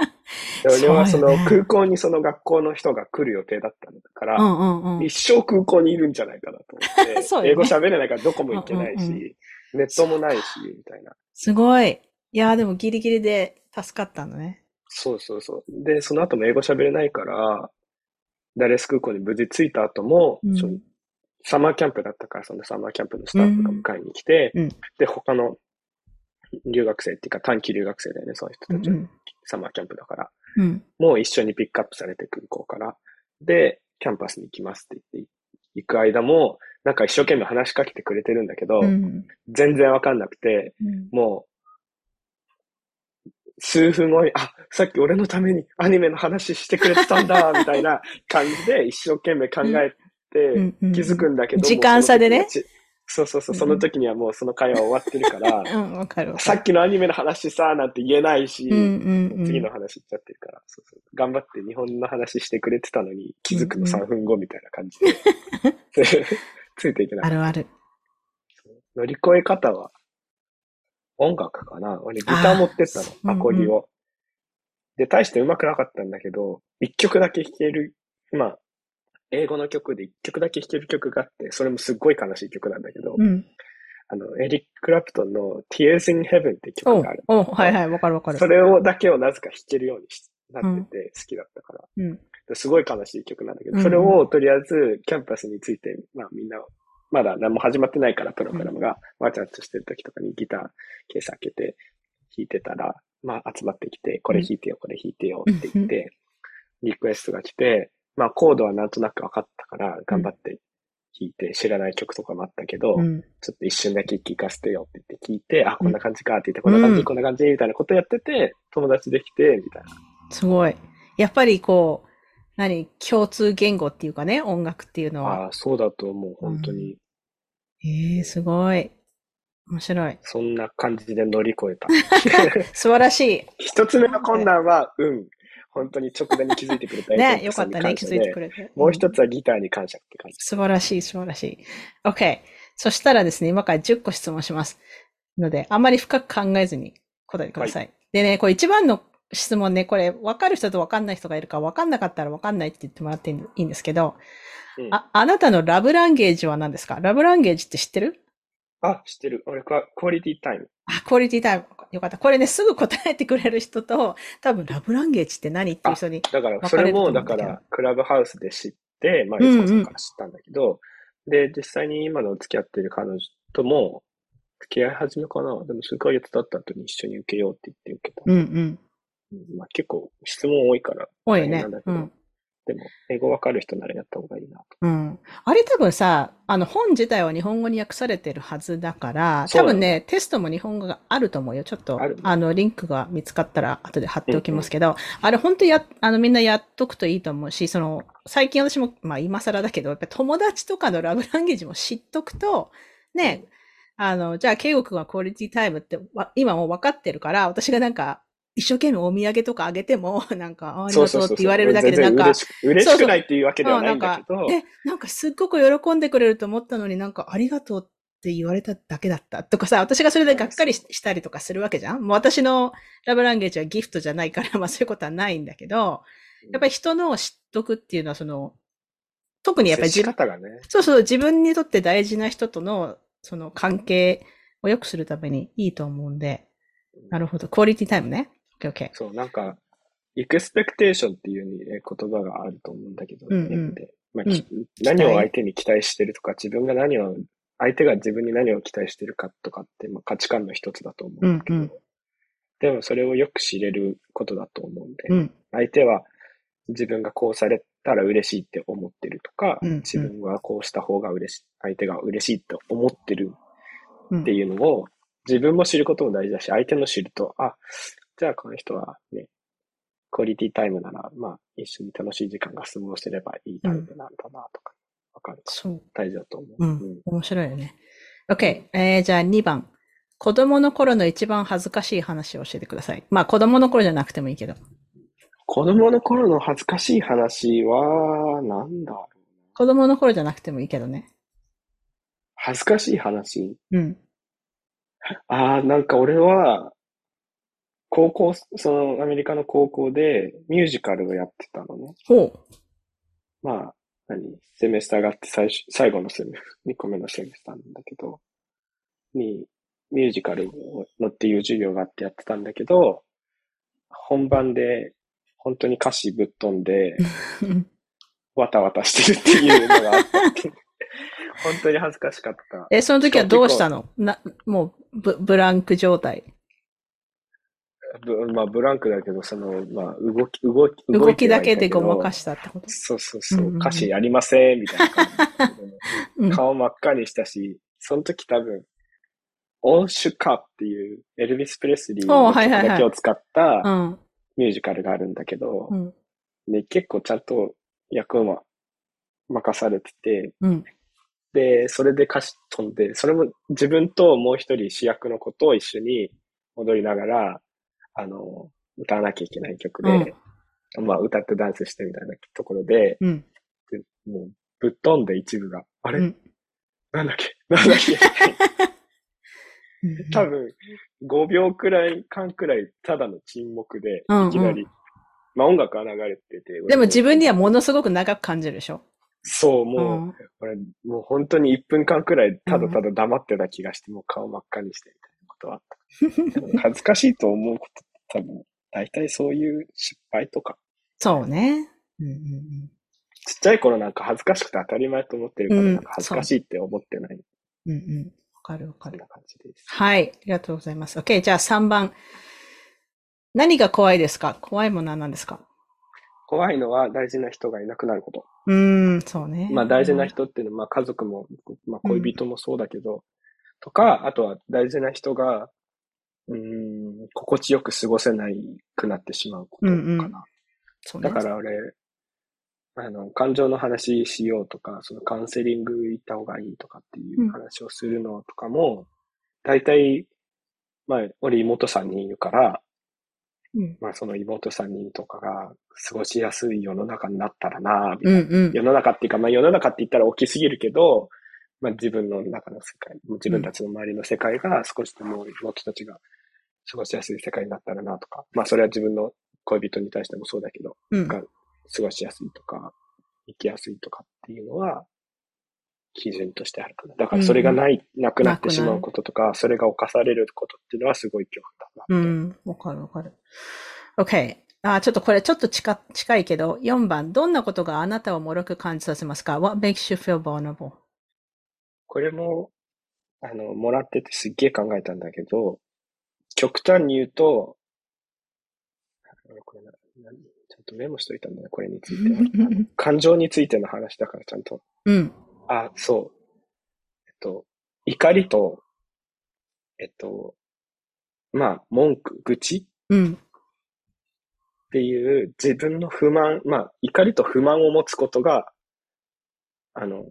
で俺はその空港にその学校の人が来る予定だったんだから、うんうんうん。一生空港にいるんじゃないかなと思って、ね英語喋れないからどこも行けないし、うんうんネットもないし、みたいな。すごい。いやーでもギリギリで助かったんだね。そうそうそう。で、その後も英語喋れないから、ダレス空港に無事着いた後も、うんそのサマーキャンプだったから、そのサマーキャンプのスタッフが迎えに来て、うんで、他の留学生っていうか短期留学生だよね、その人たちは。うんサマーキャンプだから。うん。もう一緒にピックアップされて空港から。で、キャンパスに行きますって言って行く間も、なんか一生懸命話しかけてくれてるんだけど、うん。全然わかんなくて、うんもう、数分後に、あ、さっき俺のためにアニメの話してくれてたんだ、みたいな感じで一生懸命考えてうんうん気づくんだけど、時間差でねそうそうそう、その時にはもうその会話終わってるから、うん、わかかる。さっきのアニメの話さ、なんて言えないし、うんうんうん。次の話言っちゃってるから、そうそう頑張って日本の話してくれてたのに気づくのうんうん3分後みたいな感じで、ついていけない。あるある。乗り越え方は、音楽かな俺ギター持ってったの、アコギを。で、大して上手くなかったんだけど、一曲だけ弾ける、まあ、英語の曲で一曲だけ弾ける曲があって、それもすっごい悲しい曲なんだけど、うん。あの、エリック・クラプトンの Tears in Heaven って曲がある。おうはいはい、わかるわかる。それをだけをなぜか弾けるようにしなってて好きだったから。うん。ですごい悲しい曲なんだけど、それをとりあえずキャンパスについて、まあみんな、まだ何も始まってないから、プログラムが、わちゃわちゃしてる時とかにギターケース開けて弾いてたら、まあ集まってきて、これ弾いてよ、これ弾いてよって言って、リクエストが来て、まあコードはなんとなく分かったから、頑張って弾いて、知らない曲とかもあったけど、うん。ちょっと一瞬だけ聞かせてよって言って聞いて、あ、こんな感じかって言って、こんな感じ、うんこんな感じみたいなことやってて、友達できて、みたいな。すごい。やっぱりこう、何、共通言語っていうかね、音楽っていうのは。ああ、そうだと思う、本当に。ええすごい。面白い。そんな感じで乗り越えた。素晴らしい。一つ目の困難は、うん。本当に直前に気づいてくれたね、FX よかったね、気づいてでくれて。もう一つはギターに感謝って感じ。素晴らしい、素晴らしい。OK。そしたらですね、今から10個質問します。ので、あまり深く考えずに答えてください。でね、これ一番の質問ね、これ分かる人と分かんない人がいるから分かんなかったら分かんないって言ってもらっていいんですけど、うん、あ、あなたのラブランゲージは何ですか？ラブランゲージって知ってる？あ、知ってる。俺、クオリティタイム。あ、クオリティタイム。よかった。これね、すぐ答えてくれる人と、多分ラブランゲージって何っていう人に。だから、それも、だから、クラブハウスで知って、まあ、うんうんいつこさんから知ったんだけど、で、実際に今の付き合ってる彼女とも、付き合い始めかな？でも数ヶ月経った後に一緒に受けようって言って受けた。うんうん。うんまあ、結構質問多いから、多いねなんだ。けどうん。でも、英語わかる人ならやった方がいいなと。うん。あれ多分さ、あの本自体は日本語に訳されてるはずだから、多分ね、テストも日本語があると思うよ。ちょっと、あるねあの、リンクが見つかったら後で貼っておきますけど、あれ本当や、あの、みんなやっとくといいと思うし、その、最近私も、まあ今更だけど、やっぱり友達とかのラブランゲージも知っとくと、ね、あの、じゃあ、ケイゴ君はクオリティタイムってわ今もう分かってるから、私がなんか、一生懸命お土産とかあげても、なんか、あありがとうって言われるだけで、なんか、嬉しく嬉しくないっていうわけではないんだけど、え、なんかすっごく喜んでくれると思ったのになんかありがとうって言われただけだったとかさ、私がそれでがっかりししたりとかするわけじゃん。もう私のラブランゲージはギフトじゃないから、まあそういうことはないんだけど、やっぱり人のを知っとくっていうのはその、特にやっぱり自分、ね、そうそう、自分にとって大事な人とのその関係を良くするためにいいと思うんで、なるほど。クオリティタイムね。OK, OK. そう、なんか、エクスペクテーションっていう言葉があると思うんだけど、うんうん。英語でまあうん。き何を相手に期待してるとか、自分が何を、相手が自分に何を期待してるかとかって、まあ、価値観の一つだと思うんだけど、うんうん。でもそれをよく知れることだと思うんで、うん。相手は自分がこうされたら嬉しいって思ってるとか、うんうん。自分はこうした方が嬉しい、相手が嬉しいって思ってるうんっていうのを自分も知ることも大事だし、相手も知ると、あ、じゃあこの人はね、クオリティタイムなら、まあ一緒に楽しい時間が過ごせればいいタイプなんだなとか、わかるか。そう。大事だと思う。うん。面白いよね。OK。えー、じゃあ2番。子供の頃の一番恥ずかしい話を教えてください。まあ子供の頃じゃなくてもいいけど。子供の頃の恥ずかしい話は、なんだろう。子供の頃じゃなくてもいいけどね。恥ずかしい話？うん。ああ、なんか俺は、高校、そのアメリカの高校でミュージカルをやってたのね。ほう。まあ、何？セメスターがあって最初、最後のセメ、2個目のセメスターなんだけど、に、ミュージカルのっていう授業があってやってたんだけど、本番で本当に歌詞ぶっ飛んで、わたわたしてるっていうのがあって、本当に恥ずかしかった。え、その時はどうしたの？な、もうブ、ブランク状態。ぶまあ、ブランクだけど、その、まあ、動き、動き、動きだけでごましかしたってこと？そうそうそう、歌詞やりません、みたいな感うんじ。顔真っ赤にしたし、その時多分、オーシュカっていう、エルビス・プレスリーの曲だけを使ったうん。ミュージカルがあるんだけどう、ん。で結構ちゃんと役を任されてて、うん。で、それで歌詞飛んで、それも自分ともう一人主役の子と一緒に踊りながら、あの、歌わなきゃいけない曲で、まあ歌ってダンスしてみたいなところで、うん。でもうぶっ飛んで一部が、あれ、うん。なんだっけ？なんだっけ？多分、5秒くらい、間くらい、ただの沈黙で、うんうん。いきなり、まあ音楽が流れてて。でも自分にはものすごく長く感じるでしょ？そう、うもう、ん。俺、もう本当に1分間くらい、ただただ黙ってた気がして、もう顔真っ赤にしてみたいなことは 恥ずかしいと思うこと、多分、大体そういう失敗とか、そうね。うんうんちっちゃい頃なんか恥ずかしくて当たり前と思ってるから、うんなんか恥ずかしいって思ってない。うん。うんうん。わかるわかる。な感じです。はい。ありがとうございます。OK。じゃあ3番。何が怖いですか？怖いものは何ですか？怖いのは大事な人がいなくなること。うーん、そうね。まあ大事な人っていうのは、まあ家族も、まあ恋人もそうだけど、とか、あとは大事な人が、うーん、心地よく過ごせないくなってしまうことかな。うんうん。だから俺、あの、感情の話しようとか、そのカウンセリング行った方がいいとかっていう話をするのとかも、大体、まあ、俺妹さんにいるから、うん。まあその妹さんにとかが過ごしやすい世の中になったらな、みたいなうんうん。世の中っていうか、まあ世の中って言ったら大きすぎるけど、まあ自分の中の世界、自分たちの周りの世界が少しでも僕たちが過ごしやすい世界になったらなとか、まあそれは自分の恋人に対してもそうだけど、うん。が過ごしやすいとか、生きやすいとかっていうのは、基準としてあるかな。だからそれがない、なくなってしまうこととか、それが犯されることっていうのはすごい恐怖だな。うん。わかるわかる。OK。あ、ちょっとこれちょっと近近いけど、4番。どんなことがあなたを脆く感じさせますか ?What makes you feel vulnerable? これも、あの、もらっててすっげえ考えたんだけど、極端に言うと、あこれな何ちゃんとメモしといたんだね、これについては。感情についての話だからちゃんと。うん。あ、そう。えっと、怒りと、えっと、まあ、文句、愚痴うん。っていう自分の不満、まあ、怒りと不満を持つことが、あの、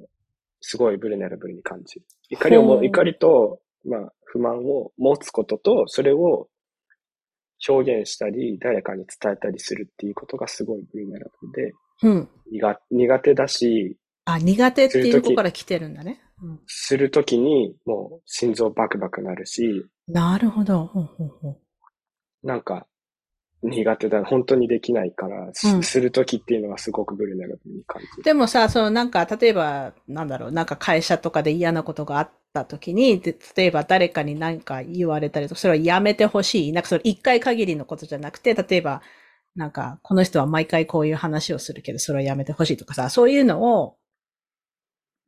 すごいブルネラブルに感じる。怒りをも、怒りと、まあ、不満を持つことと、それを表現したり、誰かに伝えたりするっていうことがすごいブルネラブルで、うん。苦苦手だし、あ、苦手っていうする時子から来てるんだね。うんするときにもう心臓バクバクなるし、なるほど。ほうほうほうなんか苦手だ、本当にできないから、すうんするときっていうのはすごくブルネラブルに感じる。でもさ、そのなんか、例えば、なんだろう、なんか会社とかで嫌なことがあった時に、で例えば誰かに何か言われたりとか、それはやめてほしい。なんかそれ一回限りのことじゃなくて、例えば、なんか、この人は毎回こういう話をするけど、それはやめてほしいとかさ、そういうのを、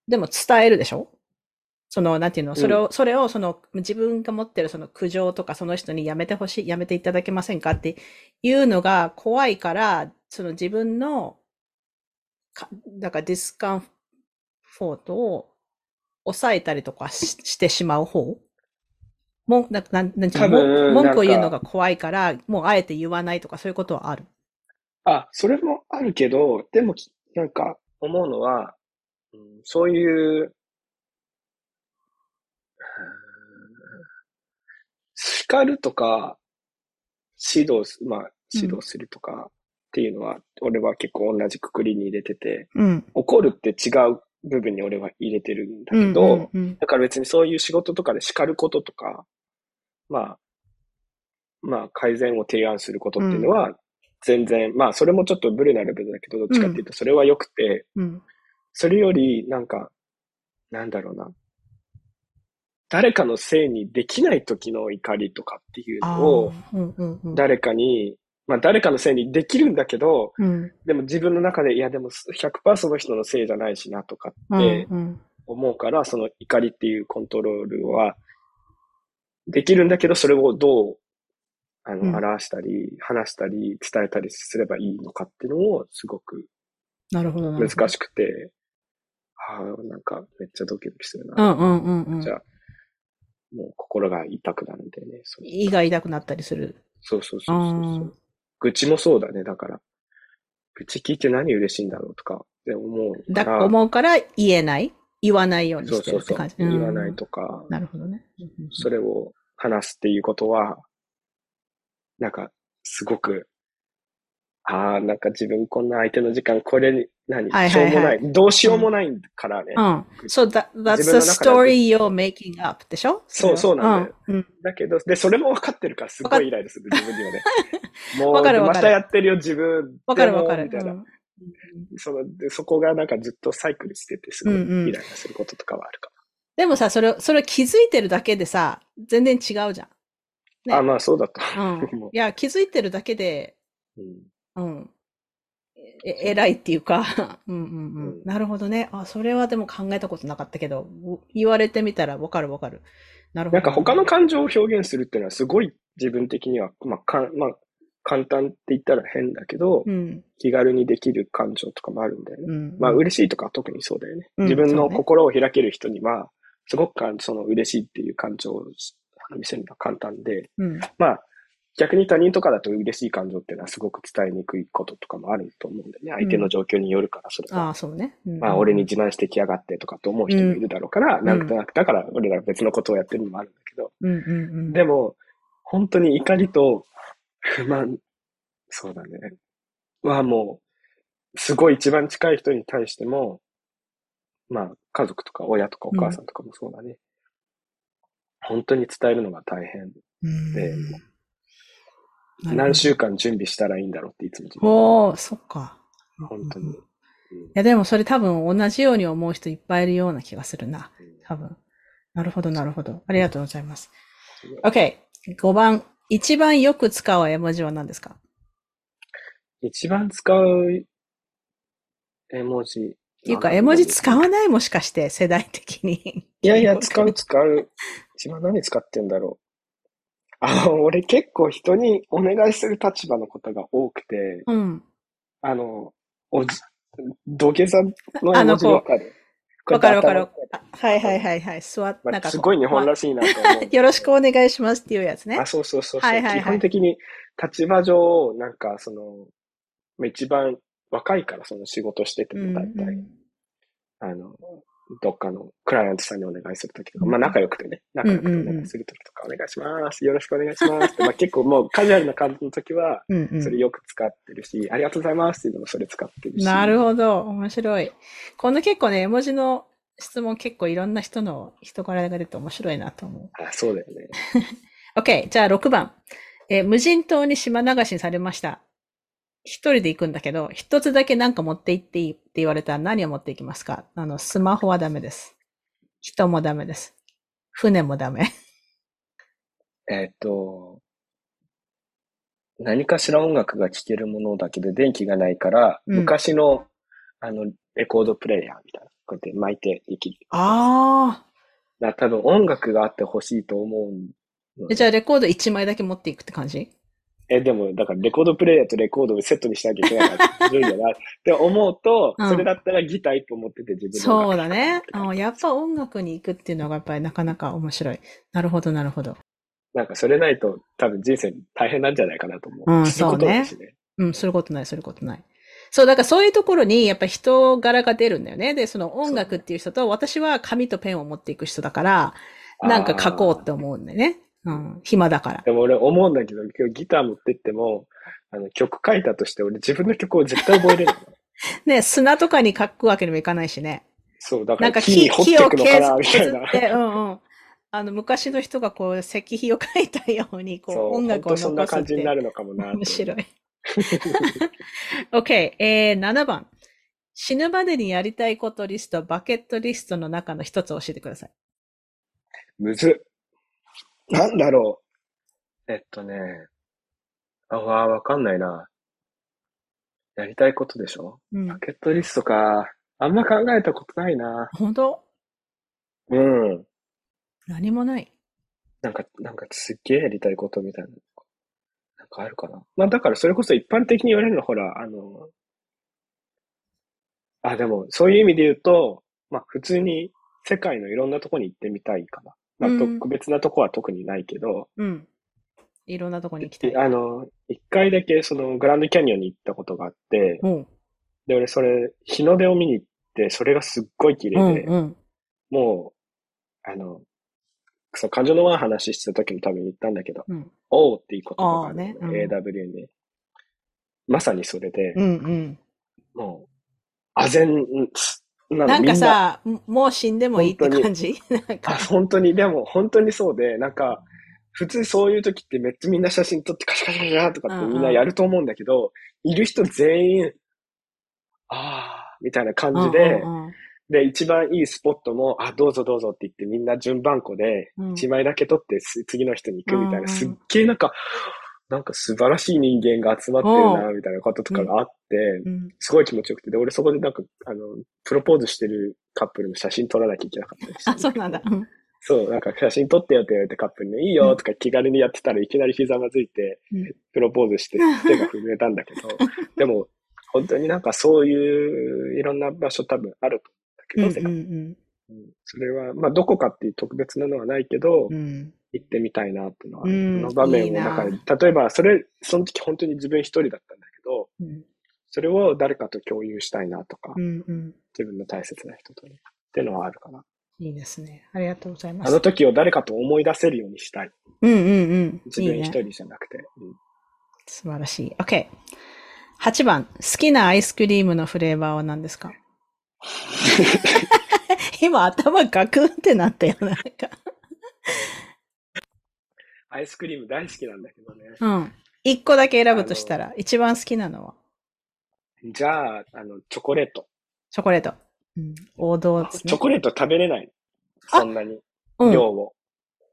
でも伝えるでしょ？その、なんていうの、それを、それを、その、自分が持ってるその苦情とか、その人にやめてほしい、やめていただけませんかっていうのが怖いから、その自分の、かだからディスカンフォートを抑えたりとかししてしまう方？もん、ななんなんていうの？文文句を言うのが怖いから、もうあえて言わないとかそういうことはある。あ、それもあるけど、でもきなんか思うのは、ううんそういう、叱るとか、指導す、まあ、指導するとかっていうのは、俺は結構同じくくりに入れてて、うん。怒るって違う部分に俺は入れてるんだうんけど、うんうんだから別にそういう仕事とかで叱ることとか、まあ、まあ改善を提案することっていうのは、全然、まあそれもちょっとブレなレベルだけど、どっちかっていうとそれは良くて、うん。それよりなんか、なんだろうな。誰かのせいにできない時の怒りとかっていうあのを。誰かに、まあ誰かのせいにできるんだけど、うん。でも自分の中で、いやでも100%その人のせいじゃないしなとかうんってうん。思うから、その怒りっていうコントロールはできるんだけど、それをどう、あうんの、表したり、話したり、伝えたりすればいいのかっていうのをすごくなるほど。難しくて、はあ、なんかめっちゃドキドキするうな。んうんうんうんじ。ゃあ、もう心が痛くなるんだよね。そう胃が痛くなったりする。そうそうそうそう。愚痴もそうだね、だから。愚痴聞いて何嬉しいんだろうとかって思うかだら。思うから言えない？言わないようにしてそうそうそうるって感じ。。言わないうんとか、なるほどね。それを話すっていうことは、なんか、すごく、ああ、なんか自分こんな相手の時間、これに、何、はいはいはいしょうもない。どうしようもないからね。うん。So that, that's 自分 the story you're making up でしょ？そうそうなんだよ。うん。うんだけど、で、それも分かってるから、すごいイライラする、自分にはね。もう、わかるわかるまたやってるよ、自分。わかるわかる。みたいな。うんその、でそこがなんかずっとサイクルしてて、すごいうんうんイライラすることとかはあるかでもさ、それ、それ気づいてるだけでさ、全然違うじゃん。ら。ねあ、まあそうだと。うん。もいや、気づいてるだけで、ううんうん。え、偉いっていうか、うんうんうんうん。なるほどね。あ、それはでも考えたことなかったけど、う言われてみたらわかるわかる。なるほど。なんか他の感情を表現するっていうのはすごい自分的には、まあ、かん、まあ、簡単って言ったら変だけど、うん。気軽にできる感情とかもあるんだよね。うん。まあ、嬉しいとかは特にそうだよね。うん自分の心を開ける人には、すごくかその嬉しいっていう感情を見せるのは簡単で、うん。まあ、逆に他人とかだと嬉しい感情っていうのはすごく伝えにくいこととかもあると思うんだよね。相手の状況によるから、それは。ああ、そうね。うんまあ、俺に自慢してきやがってとかと思う人もいるだろうから、なんとなく、だから俺ら別のことをやってるのもあるんだけど。でも、本当に怒りと不満、そうだね。はもう、すごい一番近い人に対しても、まあ、家族とか親とかお母さんとかもそうだね。本当に伝えるのが大変。うんで何週間準備したらいいんだろうっていつもおー、そっか。本当に。いや、でもそれ多分同じように思う人いっぱいいるような気がするな。多分。なるほど、なるほど。ありがとうございます。OK。5番。一番よく使う絵文字は何ですか？一番使う絵文字。っていうか、絵文字使わないもしかして、世代的に。いやいや、使う 使う。一番何使ってんだろう。あの、俺結構人にお願いする立場のことが多くて、うん。あの、おじ、土下座の絵文字わかる？わかるわかる。はいはいはいはい。座っまあなんかこうすごい日本らしいなと思う。よろしくお願いしますっていうやつねあ、。そうそうそうそう。はいはいはい基本的に立場上、なんかその、まあ一番若いからその仕事しててうんも大体、あの、どっかのクライアントさんにお願いするときとか、うんまあ仲良くてね、仲良くてお願いするときとか、お願いします。よろしくお願いしますって。まあ結構もうカジュアルな感じのときは、それよく使ってるし、ありがとうございますっていうのもそれ使ってるし。なるほど。面白い。この結構ね、絵文字の質問結構いろんな人の人柄が出て面白いなと思う。あ、そうだよね。OK。じゃあ6番。えー無人島に島流しにされました。一人で行くんだけど、一つだけなんか持って行っていいって言われたら何を持っていきますか？あの、スマホはダメです。人もダメです。船もダメ。えーっと、何かしら音楽が聴けるものだけど電気がないから、うん昔の、あの、レコードプレイヤーみたいな、こうやって巻いてできる。あだから多分音楽があってほしいと思う。じゃあレコード1枚だけ持っていくって感じ？え、でも、だからレコードプレイヤーとレコードをセットにしなきゃいけないから、ずるいよな。って思うと、うんそれだったらギター一本持ってて自分のそうだね。あやっぱ音楽に行くっていうのがやっぱりなかなか面白い。なるほど、なるほど。なんかそれないと多分人生大変なんじゃないかなと思う。うんすることないしね。うん、することない、することない。そう、だからそういうところにやっぱ人柄が出るんだよね。で、その音楽っていう人と、私は紙とペンを持っていく人だから、なんか書こうって思うんだよね。うん。暇だから。でも俺思うんだけど、今日ギター持ってっても、あの、曲書いたとして俺自分の曲を絶対覚えれないの。ね、砂とかに書くわけにもいかないしね。そう、だかなんから木に掘っていくのかな、みた削いな。って、うんうん。あの、昔の人がこう、石碑を書いたように、こそうう、、音楽を本当そんな残すって感じにな。るのかもな。面白い。OK、えー、7番。死ぬまでにやりたいことリスト、バケットリストの中の一つを教えてください。むずっ。なんだろう。えっとね。あ、わわかんないな。やりたいことでしょ？うんバ。ケットリストか。あんま考えたことないな。本当？うん。何もない。なんか、なんかすっげえやりたいことみたいな。なんかあるかな？まあだからそれこそ一般的に言われるのはほら、あの、あ、でもそういう意味で言うと、まあ普通に世界のいろんなとこに行ってみたいかな。まあうん特別なとこは特にないけど、うん。いろんなとこに行きたい。あの、一回だけそのグランドキャニオンに行ったことがあって、うん。で、俺それ、日の出を見に行って、それがすっごい綺う麗で、ん。うん。もう、あの、そう、感情のワン話してた時も多分言ったんだけど、うん。おうっていう言葉がねうん AW に。まさにそれで、うん。うん。もう、あぜん、ななんみかさ、もう死んでもいいって感じ？なんあ、か。本当に、でも本当にそうで、なんか、普通そういう時ってめっちゃみんな写真撮ってカシャカシャカシャとかってみんなやると思うんだけど、いる人全員、あー、みたいな感じで、うんうんで、一番いいスポットも、あ、どうぞどうぞって言ってみんな順番こで、うん。一枚だけ撮ってす次の人に行くみたいな、うんうん。すっげえなんか、なんか素晴らしい人間が集まってるな、みたいなこととかがあっ。すごい気持ちよくて、で、俺そこでなんか、あの、プロポーズしてるカップルの写真撮らなきゃいけなかったりして。あ、そうなんだ。うん。そう、なんか写真撮ってよって言われてカップルに、いいよとか気軽にやってたらいきなりひざまずいてうん、プロポーズして手が震えたんだけど、でも、本当になんかそういういろんな場所多分あるとうん思うんだけど、うんうんそれは、まあどこかっていう特別なのはないけどう、ん。行ってみたいなっていうのはうん。その場面を、だから、例えばそれ、その時本当に自分一人だったんだけど、うん。それを誰かと共有したいなとか、うん。うん。自分の大切な人とね、っていうのはあるかな。いいですね。ありがとうございます。あの時を誰かと思い出せるようにしたい。うんうんうん。自分一。人じゃなくて。うん素晴らしい。OK。8番。好きなアイスクリームのフレーバーは何ですか？今頭ガクンってなったよ。なんか。アイスクリーム大好きなんだけどね。うん。1個だけ選ぶとしたら、一番好きなのは？じゃあ、あの、チョコレート。チョコレート。うん。王道ですね。チョコレート食べれない。そんなに。うん。量を。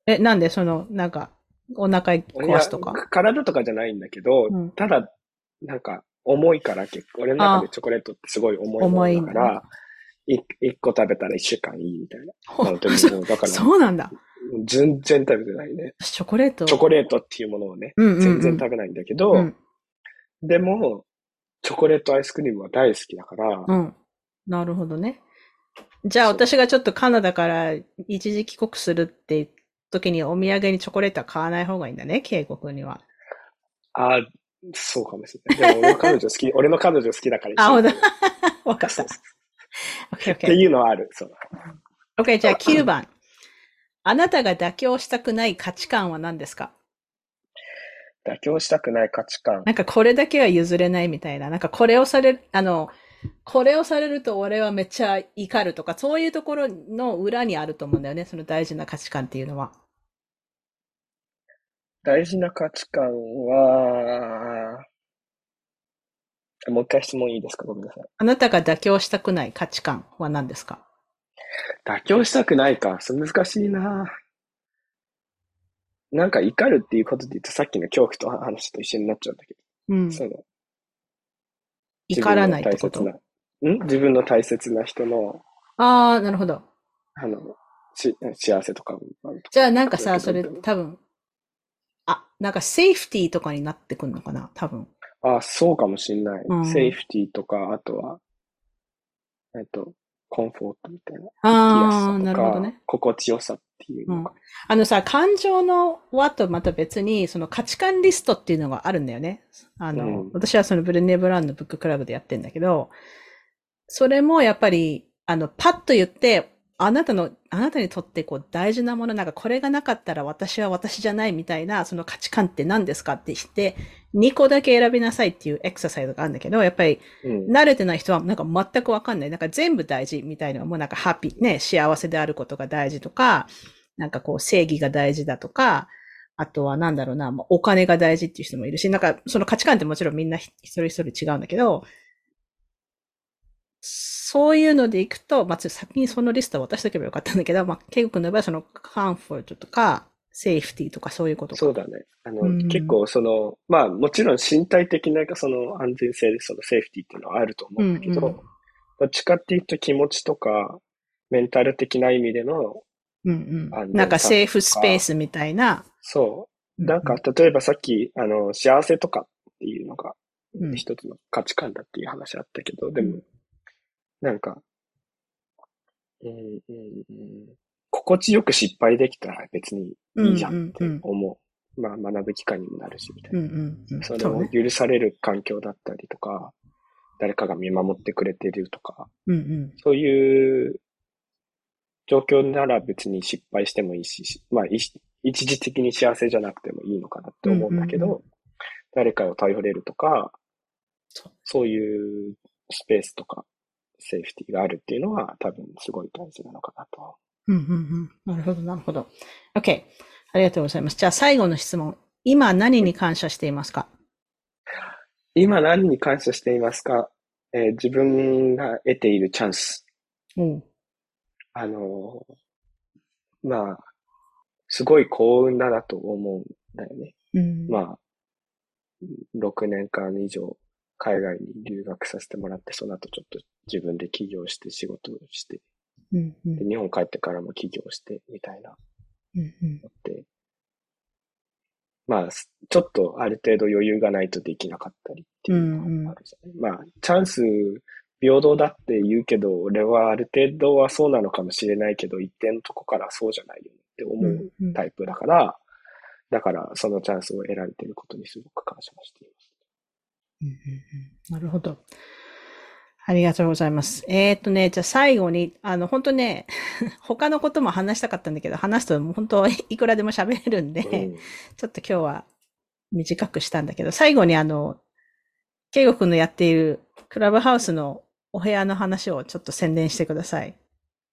え、なんで？その、なんか、お腹壊すとか体とかじゃないんだけど、うんただ、なんか、重いから結構、俺の中でチョコレートってすごい重いものだから、い一個食べたら一週間いいみたいな。ほ本当にもう、だから、そうなんだ。全然食べてないね。私チョコレート。チョコレートっていうものをね、うんうんうん全然食べないんだけど、うん。でも、チョコレートアイスクリームは大好きだから、うん。なるほどね。じゃあ私がちょっとカナダから一時帰国するって時にお土産にチョコレートは買わない方がいいんだね、警国には。ああ、そうかもしれない。でも俺の彼女好き、俺の彼女好きだからあ、ほんにとわかったって.いうのはある。そう。OK, じゃあ9番。あなたが妥協したくない価値観は何ですか？妥協したくない価値観。なんかこれだけは譲れないみたいな。なんかこれをされる、あの、これをされると俺はめっちゃ怒るとか、そういうところの裏にあると思うんだよね。その大事な価値観っていうのは。大事な価値観は、もう一回質問いいですかごめんなさい。あなたが妥協したくない価値観は何ですか？妥協したくないか。それ難しいな。なんか怒るっていうことで言うとさっきの恐怖と話と一緒になっちゃうんだけうんど、。その、怒らないってこと？ん？自分の大切な人の、ああ、なるほど。あの、し幸せとかじゃあなんかさ、それ多分、あ、なんかセーフティーとかになってくるのかな？多分。あ、そうかもしんない。うんセーフティーとか、あとは、えっと、コンフォートみたいな。ああ、なるほどね。心地よさっていうのが。あのさ、感情の輪とまた別に、その価値観リストっていうのがあるんだよね。あの、うん私はそのブルネ・ブラウンのブッククラブでやってんだけど、それもやっぱり、あの、パッと言って、あなたの、あなたにとってこう大事なもの、なんかこれがなかったら私は私じゃないみたいな、その価値観って何ですかって言って、2個だけ選びなさいっていうエクササイズがあるんだけど、やっぱり。慣れてない人はなんか全くわかんない。なんか全部大事みたいなもうなんかハッピー、ね、幸せであることが大事とか、なんかこう正義が大事だとか、あとはなんだろうな、まお金が大事っていう人もいるし、なんかその価値観ってもちろんみんな一人一人違うんだけど、そういうのでいくと、まあ、先にそのリストを渡しておけばよかったんだけど、まあ、ケイゴ君の場合はそのカンフォートとか、セーフティとかそういうことか。そうだね。あの、うん結構その、まあもちろん身体的なその安全性でそのセーフティっていうのはあると思うんだけど、うんうんどっちかっていうと気持ちとか、メンタル的な意味での、うんうん。なんかセーフスペースみたいな。そう。なんか、例えばさっき、あの、幸せとかっていうのがうん一つの価値観だっていう話あったけど、でも、なんか、うんうんうん、心地よく失敗できたら別にいいじゃんって思う。まあ学ぶ機会にもなるし、みたいな。うんうんうん。それ。を許される環境だったりとか、誰かが見守ってくれてるとか、うんうん。そういう状況なら別に失敗してもいいし、まあい一時的に幸せじゃなくてもいいのかなって思うんだけど、うんうん誰かを頼れるとかそういうスペースとかセーフティーがあるっていうのは多分すごい大事なのかなとは。うんうんうん。なるほど、なるほど。OK。ありがとうございます。じゃあ最後の質問。今何に感謝していますか？今何に感謝していますか、えー自分が得ているチャンス。うん。あのーまあ、すごい幸運だなと思うんだよね。うん。まあ、6年間以上海外に留学させてもらって、その後ちょっと自分で起業して仕事をして、うんうん。で日本帰ってからも起業してみたいな。うんうん。のって、まあ、すちょっとある程度余裕がないとできなかったりっていうのがあるじゃない。まあ、チャンス平等だって言うけど、俺はある程度はそうなのかもしれないけど、一定のとこからそうじゃないよねって思ううんタイプだから、だからそのチャンスを得られていることにすごく感謝をしています。うんうんうんなるほど。ありがとうございます。えーっとね、じゃあ最後に、あの、本当ね、他のことも話したかったんだけど、話すと本当いくらでも喋れるんで、うんちょっと今日は短くしたんだけど、最後にあの、ケイゴくんのやっているクラブハウスのお部屋の話をちょっと宣伝してください。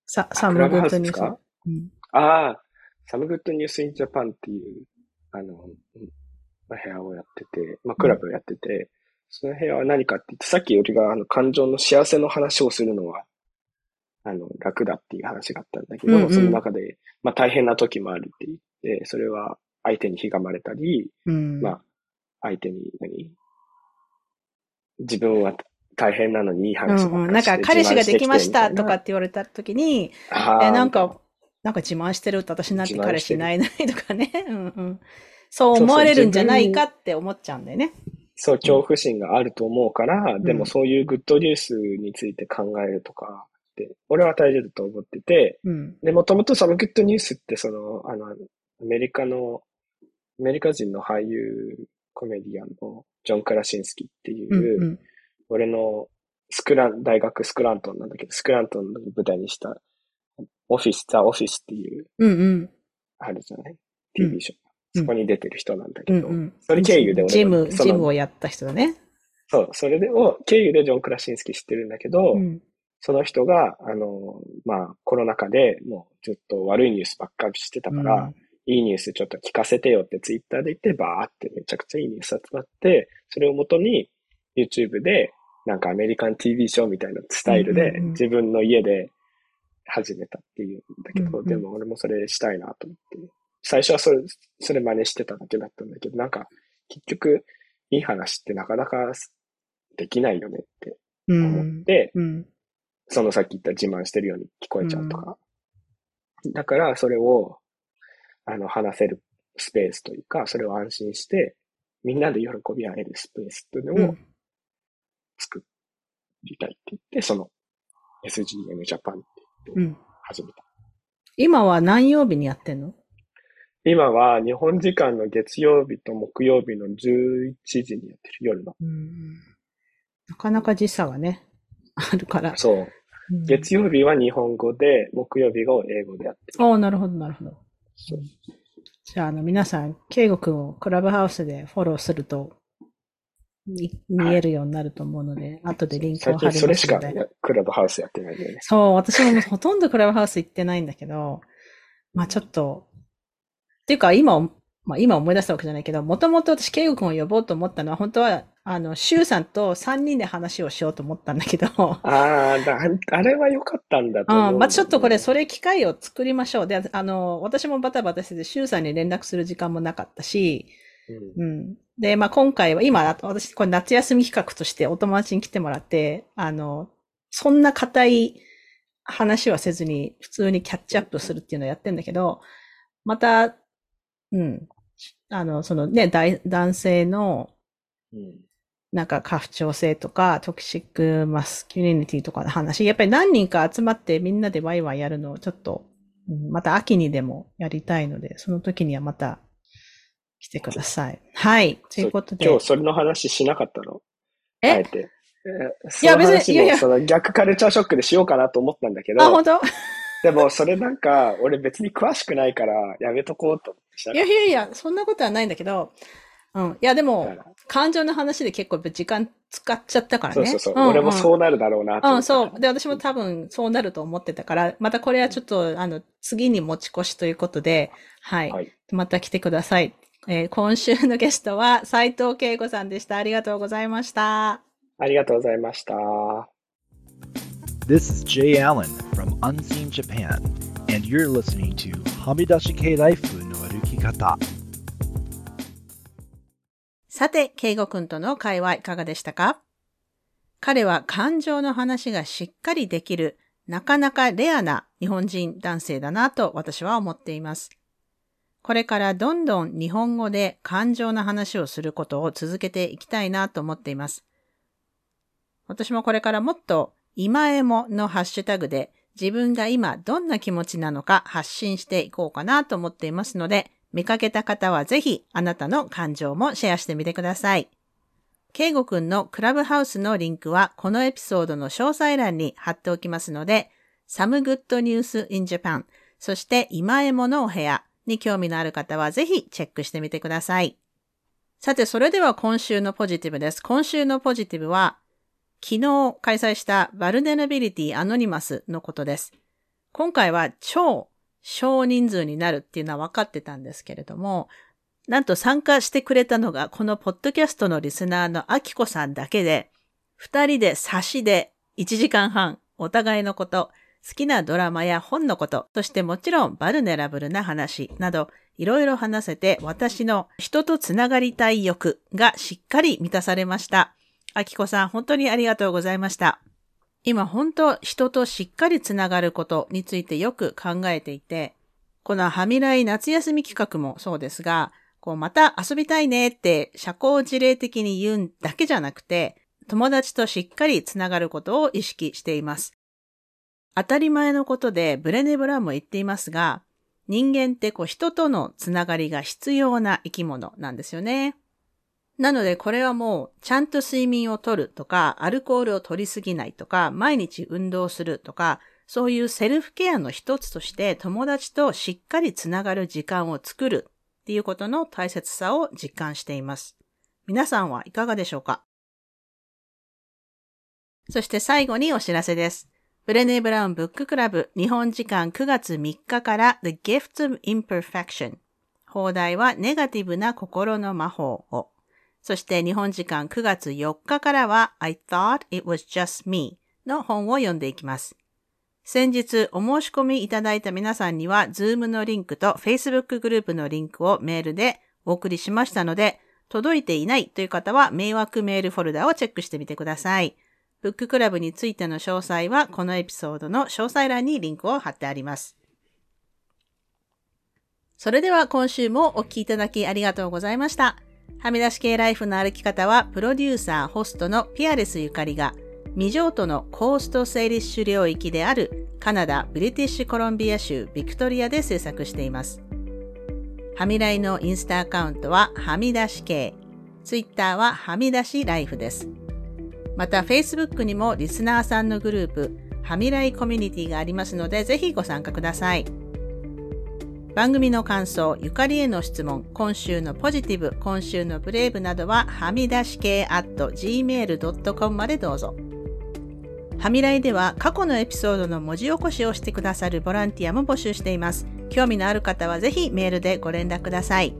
さ、サムグッドニュースハウスですか？うんああ、 Some Good News in Japan っていう、あの、うんまあ部屋をやってて、まあ、クラブをやってて、その部屋は何かって言って、さっきよりが、あの、感情の幸せの話をするのは、あの、楽だっていう話があったんだけど、うんうんその中で、まあ、大変な時もあるって言って、それは相手にひがまれたり、うん。まあ、相手に何、自分は大変なのにいい話うんうん。ばっかりしてなんか、彼氏ができましたとかって言われた時に、え、なんか、なんか自慢してるって私なんて彼氏いないないとかね。うんうん。そう思われるんじゃないかって思っちゃうんだよね。そう、恐怖心があると思うから、んでもそういうグッドニュースについて考えるとかって、俺は大事だと思ってて、うん。で、もともとそのグッドニュースって、その、あの、アメリカの、アメリカ人の俳優、コメディアンのジョン・クラシンスキーっていう、うんうん。俺のスクラン、大学スクラントンなんだけど、スクラントンの舞台にした、オフィス、ザ・オフィスっていう、うんうん。あるじゃない？うん ?TV ショー。うんそこに出てる人なんだけど、うんうん。それ経由で俺はジム、ジムをやった人だね。そう、それでを経由でジョン・クラシンスキー知ってるんだけど、うん。その人が、あの、まあ、コロナ禍でもうずっと悪いニュースばっかりしてたから、いいニュースちょっと聞かせてよってツイッターで言って、バーってめちゃくちゃいいニュース集まって、それをもとに YouTube で、なんかアメリカン TV ショーみたいなスタイルでうんうんうん自分の家で始めたっていうんだけど、うんうんでも俺もそれしたいなと思って。最初はそれ、それ真似してただけだったんだけど、なんか結局いい話ってなかなかできないよねってう思っん。て、うん。そのさっき言った自慢してるように聞こえちゃうとか。だから、それを、あの、話せるスペースというか、それを安心して、みんなで喜び合えるスペースっていううんのを作りたいって言って、その SGM ジャパンってうん。始めた。今は何曜日にやってんの？今は日本時間の月曜日と木曜日の11時にやってる、夜の。うん。なかなか時差がね、あるから。そう。うん月曜日は日本語で、木曜日が英語でやってる。おーなるほど、なるほど。じゃあ、あの、皆さん、ケイゴくんをクラブハウスでフォローすると、み見えるようになると思うので、後でリンクを最貼り近それしかクラブハウスやってないんだよね。そう、私もほとんどクラブハウス行ってないんだけど、まあちょっと、っていうか今、まあ今思い出したわけじゃないけど、もともと私、ケイゴ君を呼ぼうと思ったのは、本当は、あの、シュウさんと3人で話をしようと思ったんだけど、ああ、だあれは良かったんだと思う、うん、まあちょっとこれ、それ機会を作りましょう。で、あの、私もバタバタしてて、シュウさんに連絡する時間もなかったし、うんうん。で、まあ今回は、今、私、これ夏休み企画としてお友達に来てもらって、あの、そんな硬い話はせずに、普通にキャッチアップするっていうのをやってんだけど、また、うん。あの、そのね、大男性の、うんなんか家父長制とか、 toxic masculinity とかの話、やっぱり何人か集まってみんなでワイワイやるのをちょっと、うんまた秋にでもやりたいので、その時にはまた来てください。はい。ということで。今日それの話しなかったの？あええて。えーいや別にいやいや逆カルチャーショックでしようかなと思ったんだけあ、本ど、当？でもそれなんか、俺別に詳しくないからやめとこうと思ってしいやいやいや、そんなことはないんだけど、うん。いや、でも、感情の話で結構時間使っちゃったからね。そうそうそう。んん俺もそうなるだろうなとうん、そう。で、私も多分そうなると思ってたから、またこれはちょっと、あの、次に持ち越しということで、はい。はい。また来てください。えー今週のゲストは斉藤恵子さんでした。ありがとうございました。ありがとうございました。This is Jay Allen from Unseen Japan, and you're listening to Hamidashi Kei Life no Arukikata. さて、恵子くんとの会話いかがでしたか？彼は感情の話がしっかりできる、なかなかレアな日本人男性だなと私は思っています。これからどんどん日本語で感情の話をすることを続けていきたいなと思っています。私もこれからもっと今エモのハッシュタグで自分が今どんな気持ちなのか発信していこうかなと思っていますので、見かけた方はぜひあなたの感情もシェアしてみてください。ケイゴくんのクラブハウスのリンクはこのエピソードの詳細欄に貼っておきますので、Some Good News in Japan、そして今エモのお部屋に興味のある方はぜひチェックしてみてください。さて、それでは今週のポジティブです。今週のポジティブは、昨日開催した vulnerability anonymous のことです。今回は超少人数になるっていうのは分かってたんですけれども、なんと参加してくれたのがこのポッドキャストのリスナーのアキコさんだけで、二人で差しで1時間半お互いのこと、好きなドラマや本のこと、そしてもちろん vulnerable な話など、いろいろ話せて私の人とつながりたい欲がしっかり満たされました。アキコさん、本当にありがとうございました。今本当人としっかりつながることについてよく考えていて、このはみらい夏休み企画もそうですが、こうまた遊びたいねって社交辞令的に言うんだけじゃなくて、友達としっかりつながることを意識しています。当たり前のことでブレネブラも言っていますが、人間ってこう人とのつながりが必要な生き物なんですよね。なのでこれはもうちゃんと睡眠をとるとか、アルコールを取りすぎないとか、毎日運動するとか、そういうセルフケアの一つとして友達としっかりつながる時間を作るっていうことの大切さを実感しています。皆さんはいかがでしょうか？そして最後にお知らせです。ブレネー・ブラウンブッククラブ日本時間9月3日から The Gift of Imperfection 放題はネガティブな心の魔法をそして日本時間9月4日からは I thought it was just me の本を読んでいきます。先日お申し込みいただいた皆さんには Zoom のリンクと Facebook グループのリンクをメールでお送りしましたので、届いていないという方は迷惑メールフォルダをチェックしてみてください。ブッククラブについての詳細はこのエピソードの詳細欄にリンクを貼ってあります。それでは今週もお聞きいただきありがとうございました。はみ出し系ライフの歩き方はプロデューサー、ホストのピアレスゆかりが未譲渡のコーストセーリッシュ領域であるカナダ・ブリティッシュコロンビア州ビクトリアで制作しています。はみらいのインスタアカウントははみ出し系、ツイッターははみ出しライフです。また Facebook にもリスナーさんのグループ、はみらいコミュニティがありますのでぜひご参加ください。番組の感想、ゆかりへの質問、今週のポジティブ、今週のブレイブなどは、はみ出し系 at gmail.com までどうぞ。はみらいでは過去のエピソードの文字起こしをしてくださるボランティアも募集しています。興味のある方はぜひメールでご連絡ください。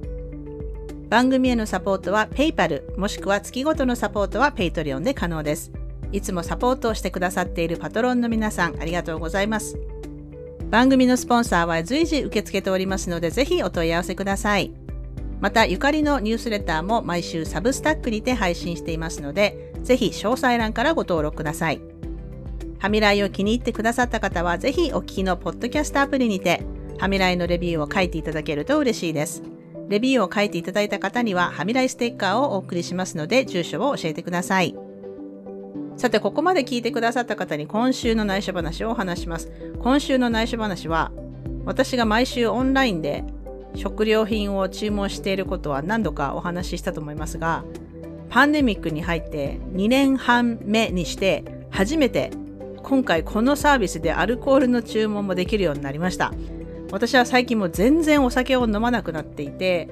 番組へのサポートは PayPal もしくは月ごとのサポートは Patreon で可能です。いつもサポートをしてくださっているパトロンの皆さんありがとうございます。番組のスポンサーは随時受け付けておりますので、ぜひお問い合わせください。また、ゆかりのニュースレターも毎週サブスタックにて配信していますので、ぜひ詳細欄からご登録ください。はみらいを気に入ってくださった方は、ぜひお聞きのポッドキャストアプリにて、はみらいのレビューを書いていただけると嬉しいです。レビューを書いていただいた方には、はみらいステッカーをお送りしますので、住所を教えてください。さて、ここまで聞いてくださった方に今週の内緒話をお話します。今週の内緒話は、私が毎週オンラインで食料品を注文していることは何度かお話ししたと思いますが、パンデミックに入って2年半目にして初めて今回このサービスでアルコールの注文もできるようになりました。私は最近も全然お酒を飲まなくなっていて、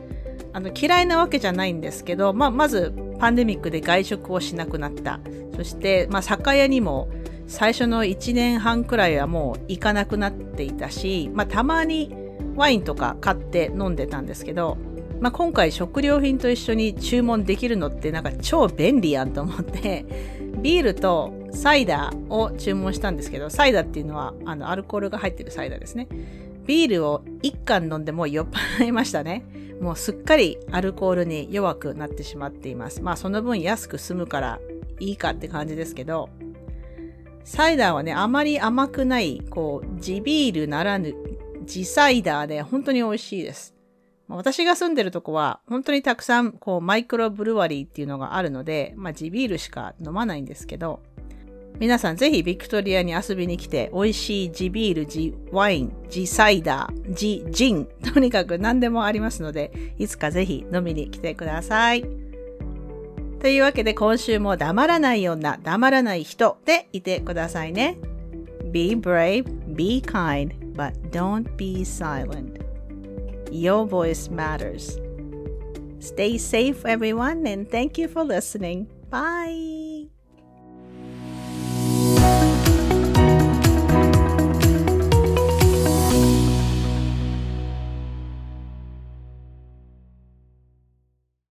あの嫌いなわけじゃないんですけど、まあ、まずパンデミックで外食をしなくなった。そして、まあ、酒屋にも最初の1年半くらいはもう行かなくなっていたし、まあ、たまにワインとか買って飲んでたんですけど、まあ、今回食料品と一緒に注文できるのってなんか超便利やんと思って、ビールとサイダーを注文したんですけど、サイダーっていうのはあのアルコールが入ってるサイダーですね。ビールを1缶飲んでも酔っ払いましたね。もうすっかりアルコールに弱くなってしまっています。まあその分安く済むからいいかって感じですけど、サイダーはね、あまり甘くない、こう、地ビールならぬ、地サイダーで本当に美味しいです。私が住んでるとこは、本当にたくさん、こう、マイクロブルワリーっていうのがあるので、まあ、地ビールしか飲まないんですけど、皆さんぜひビクトリアに遊びに来て、美味しい地ビール、地ワイン、地サイダー、地ジン、とにかく何でもありますので、いつかぜひ飲みに来てください。というわけで今週も黙らない女、黙らない人でいてくださいね。Be brave, be kind, but don't be silent. Your voice matters. Stay safe, everyone, and thank you for listening. Bye.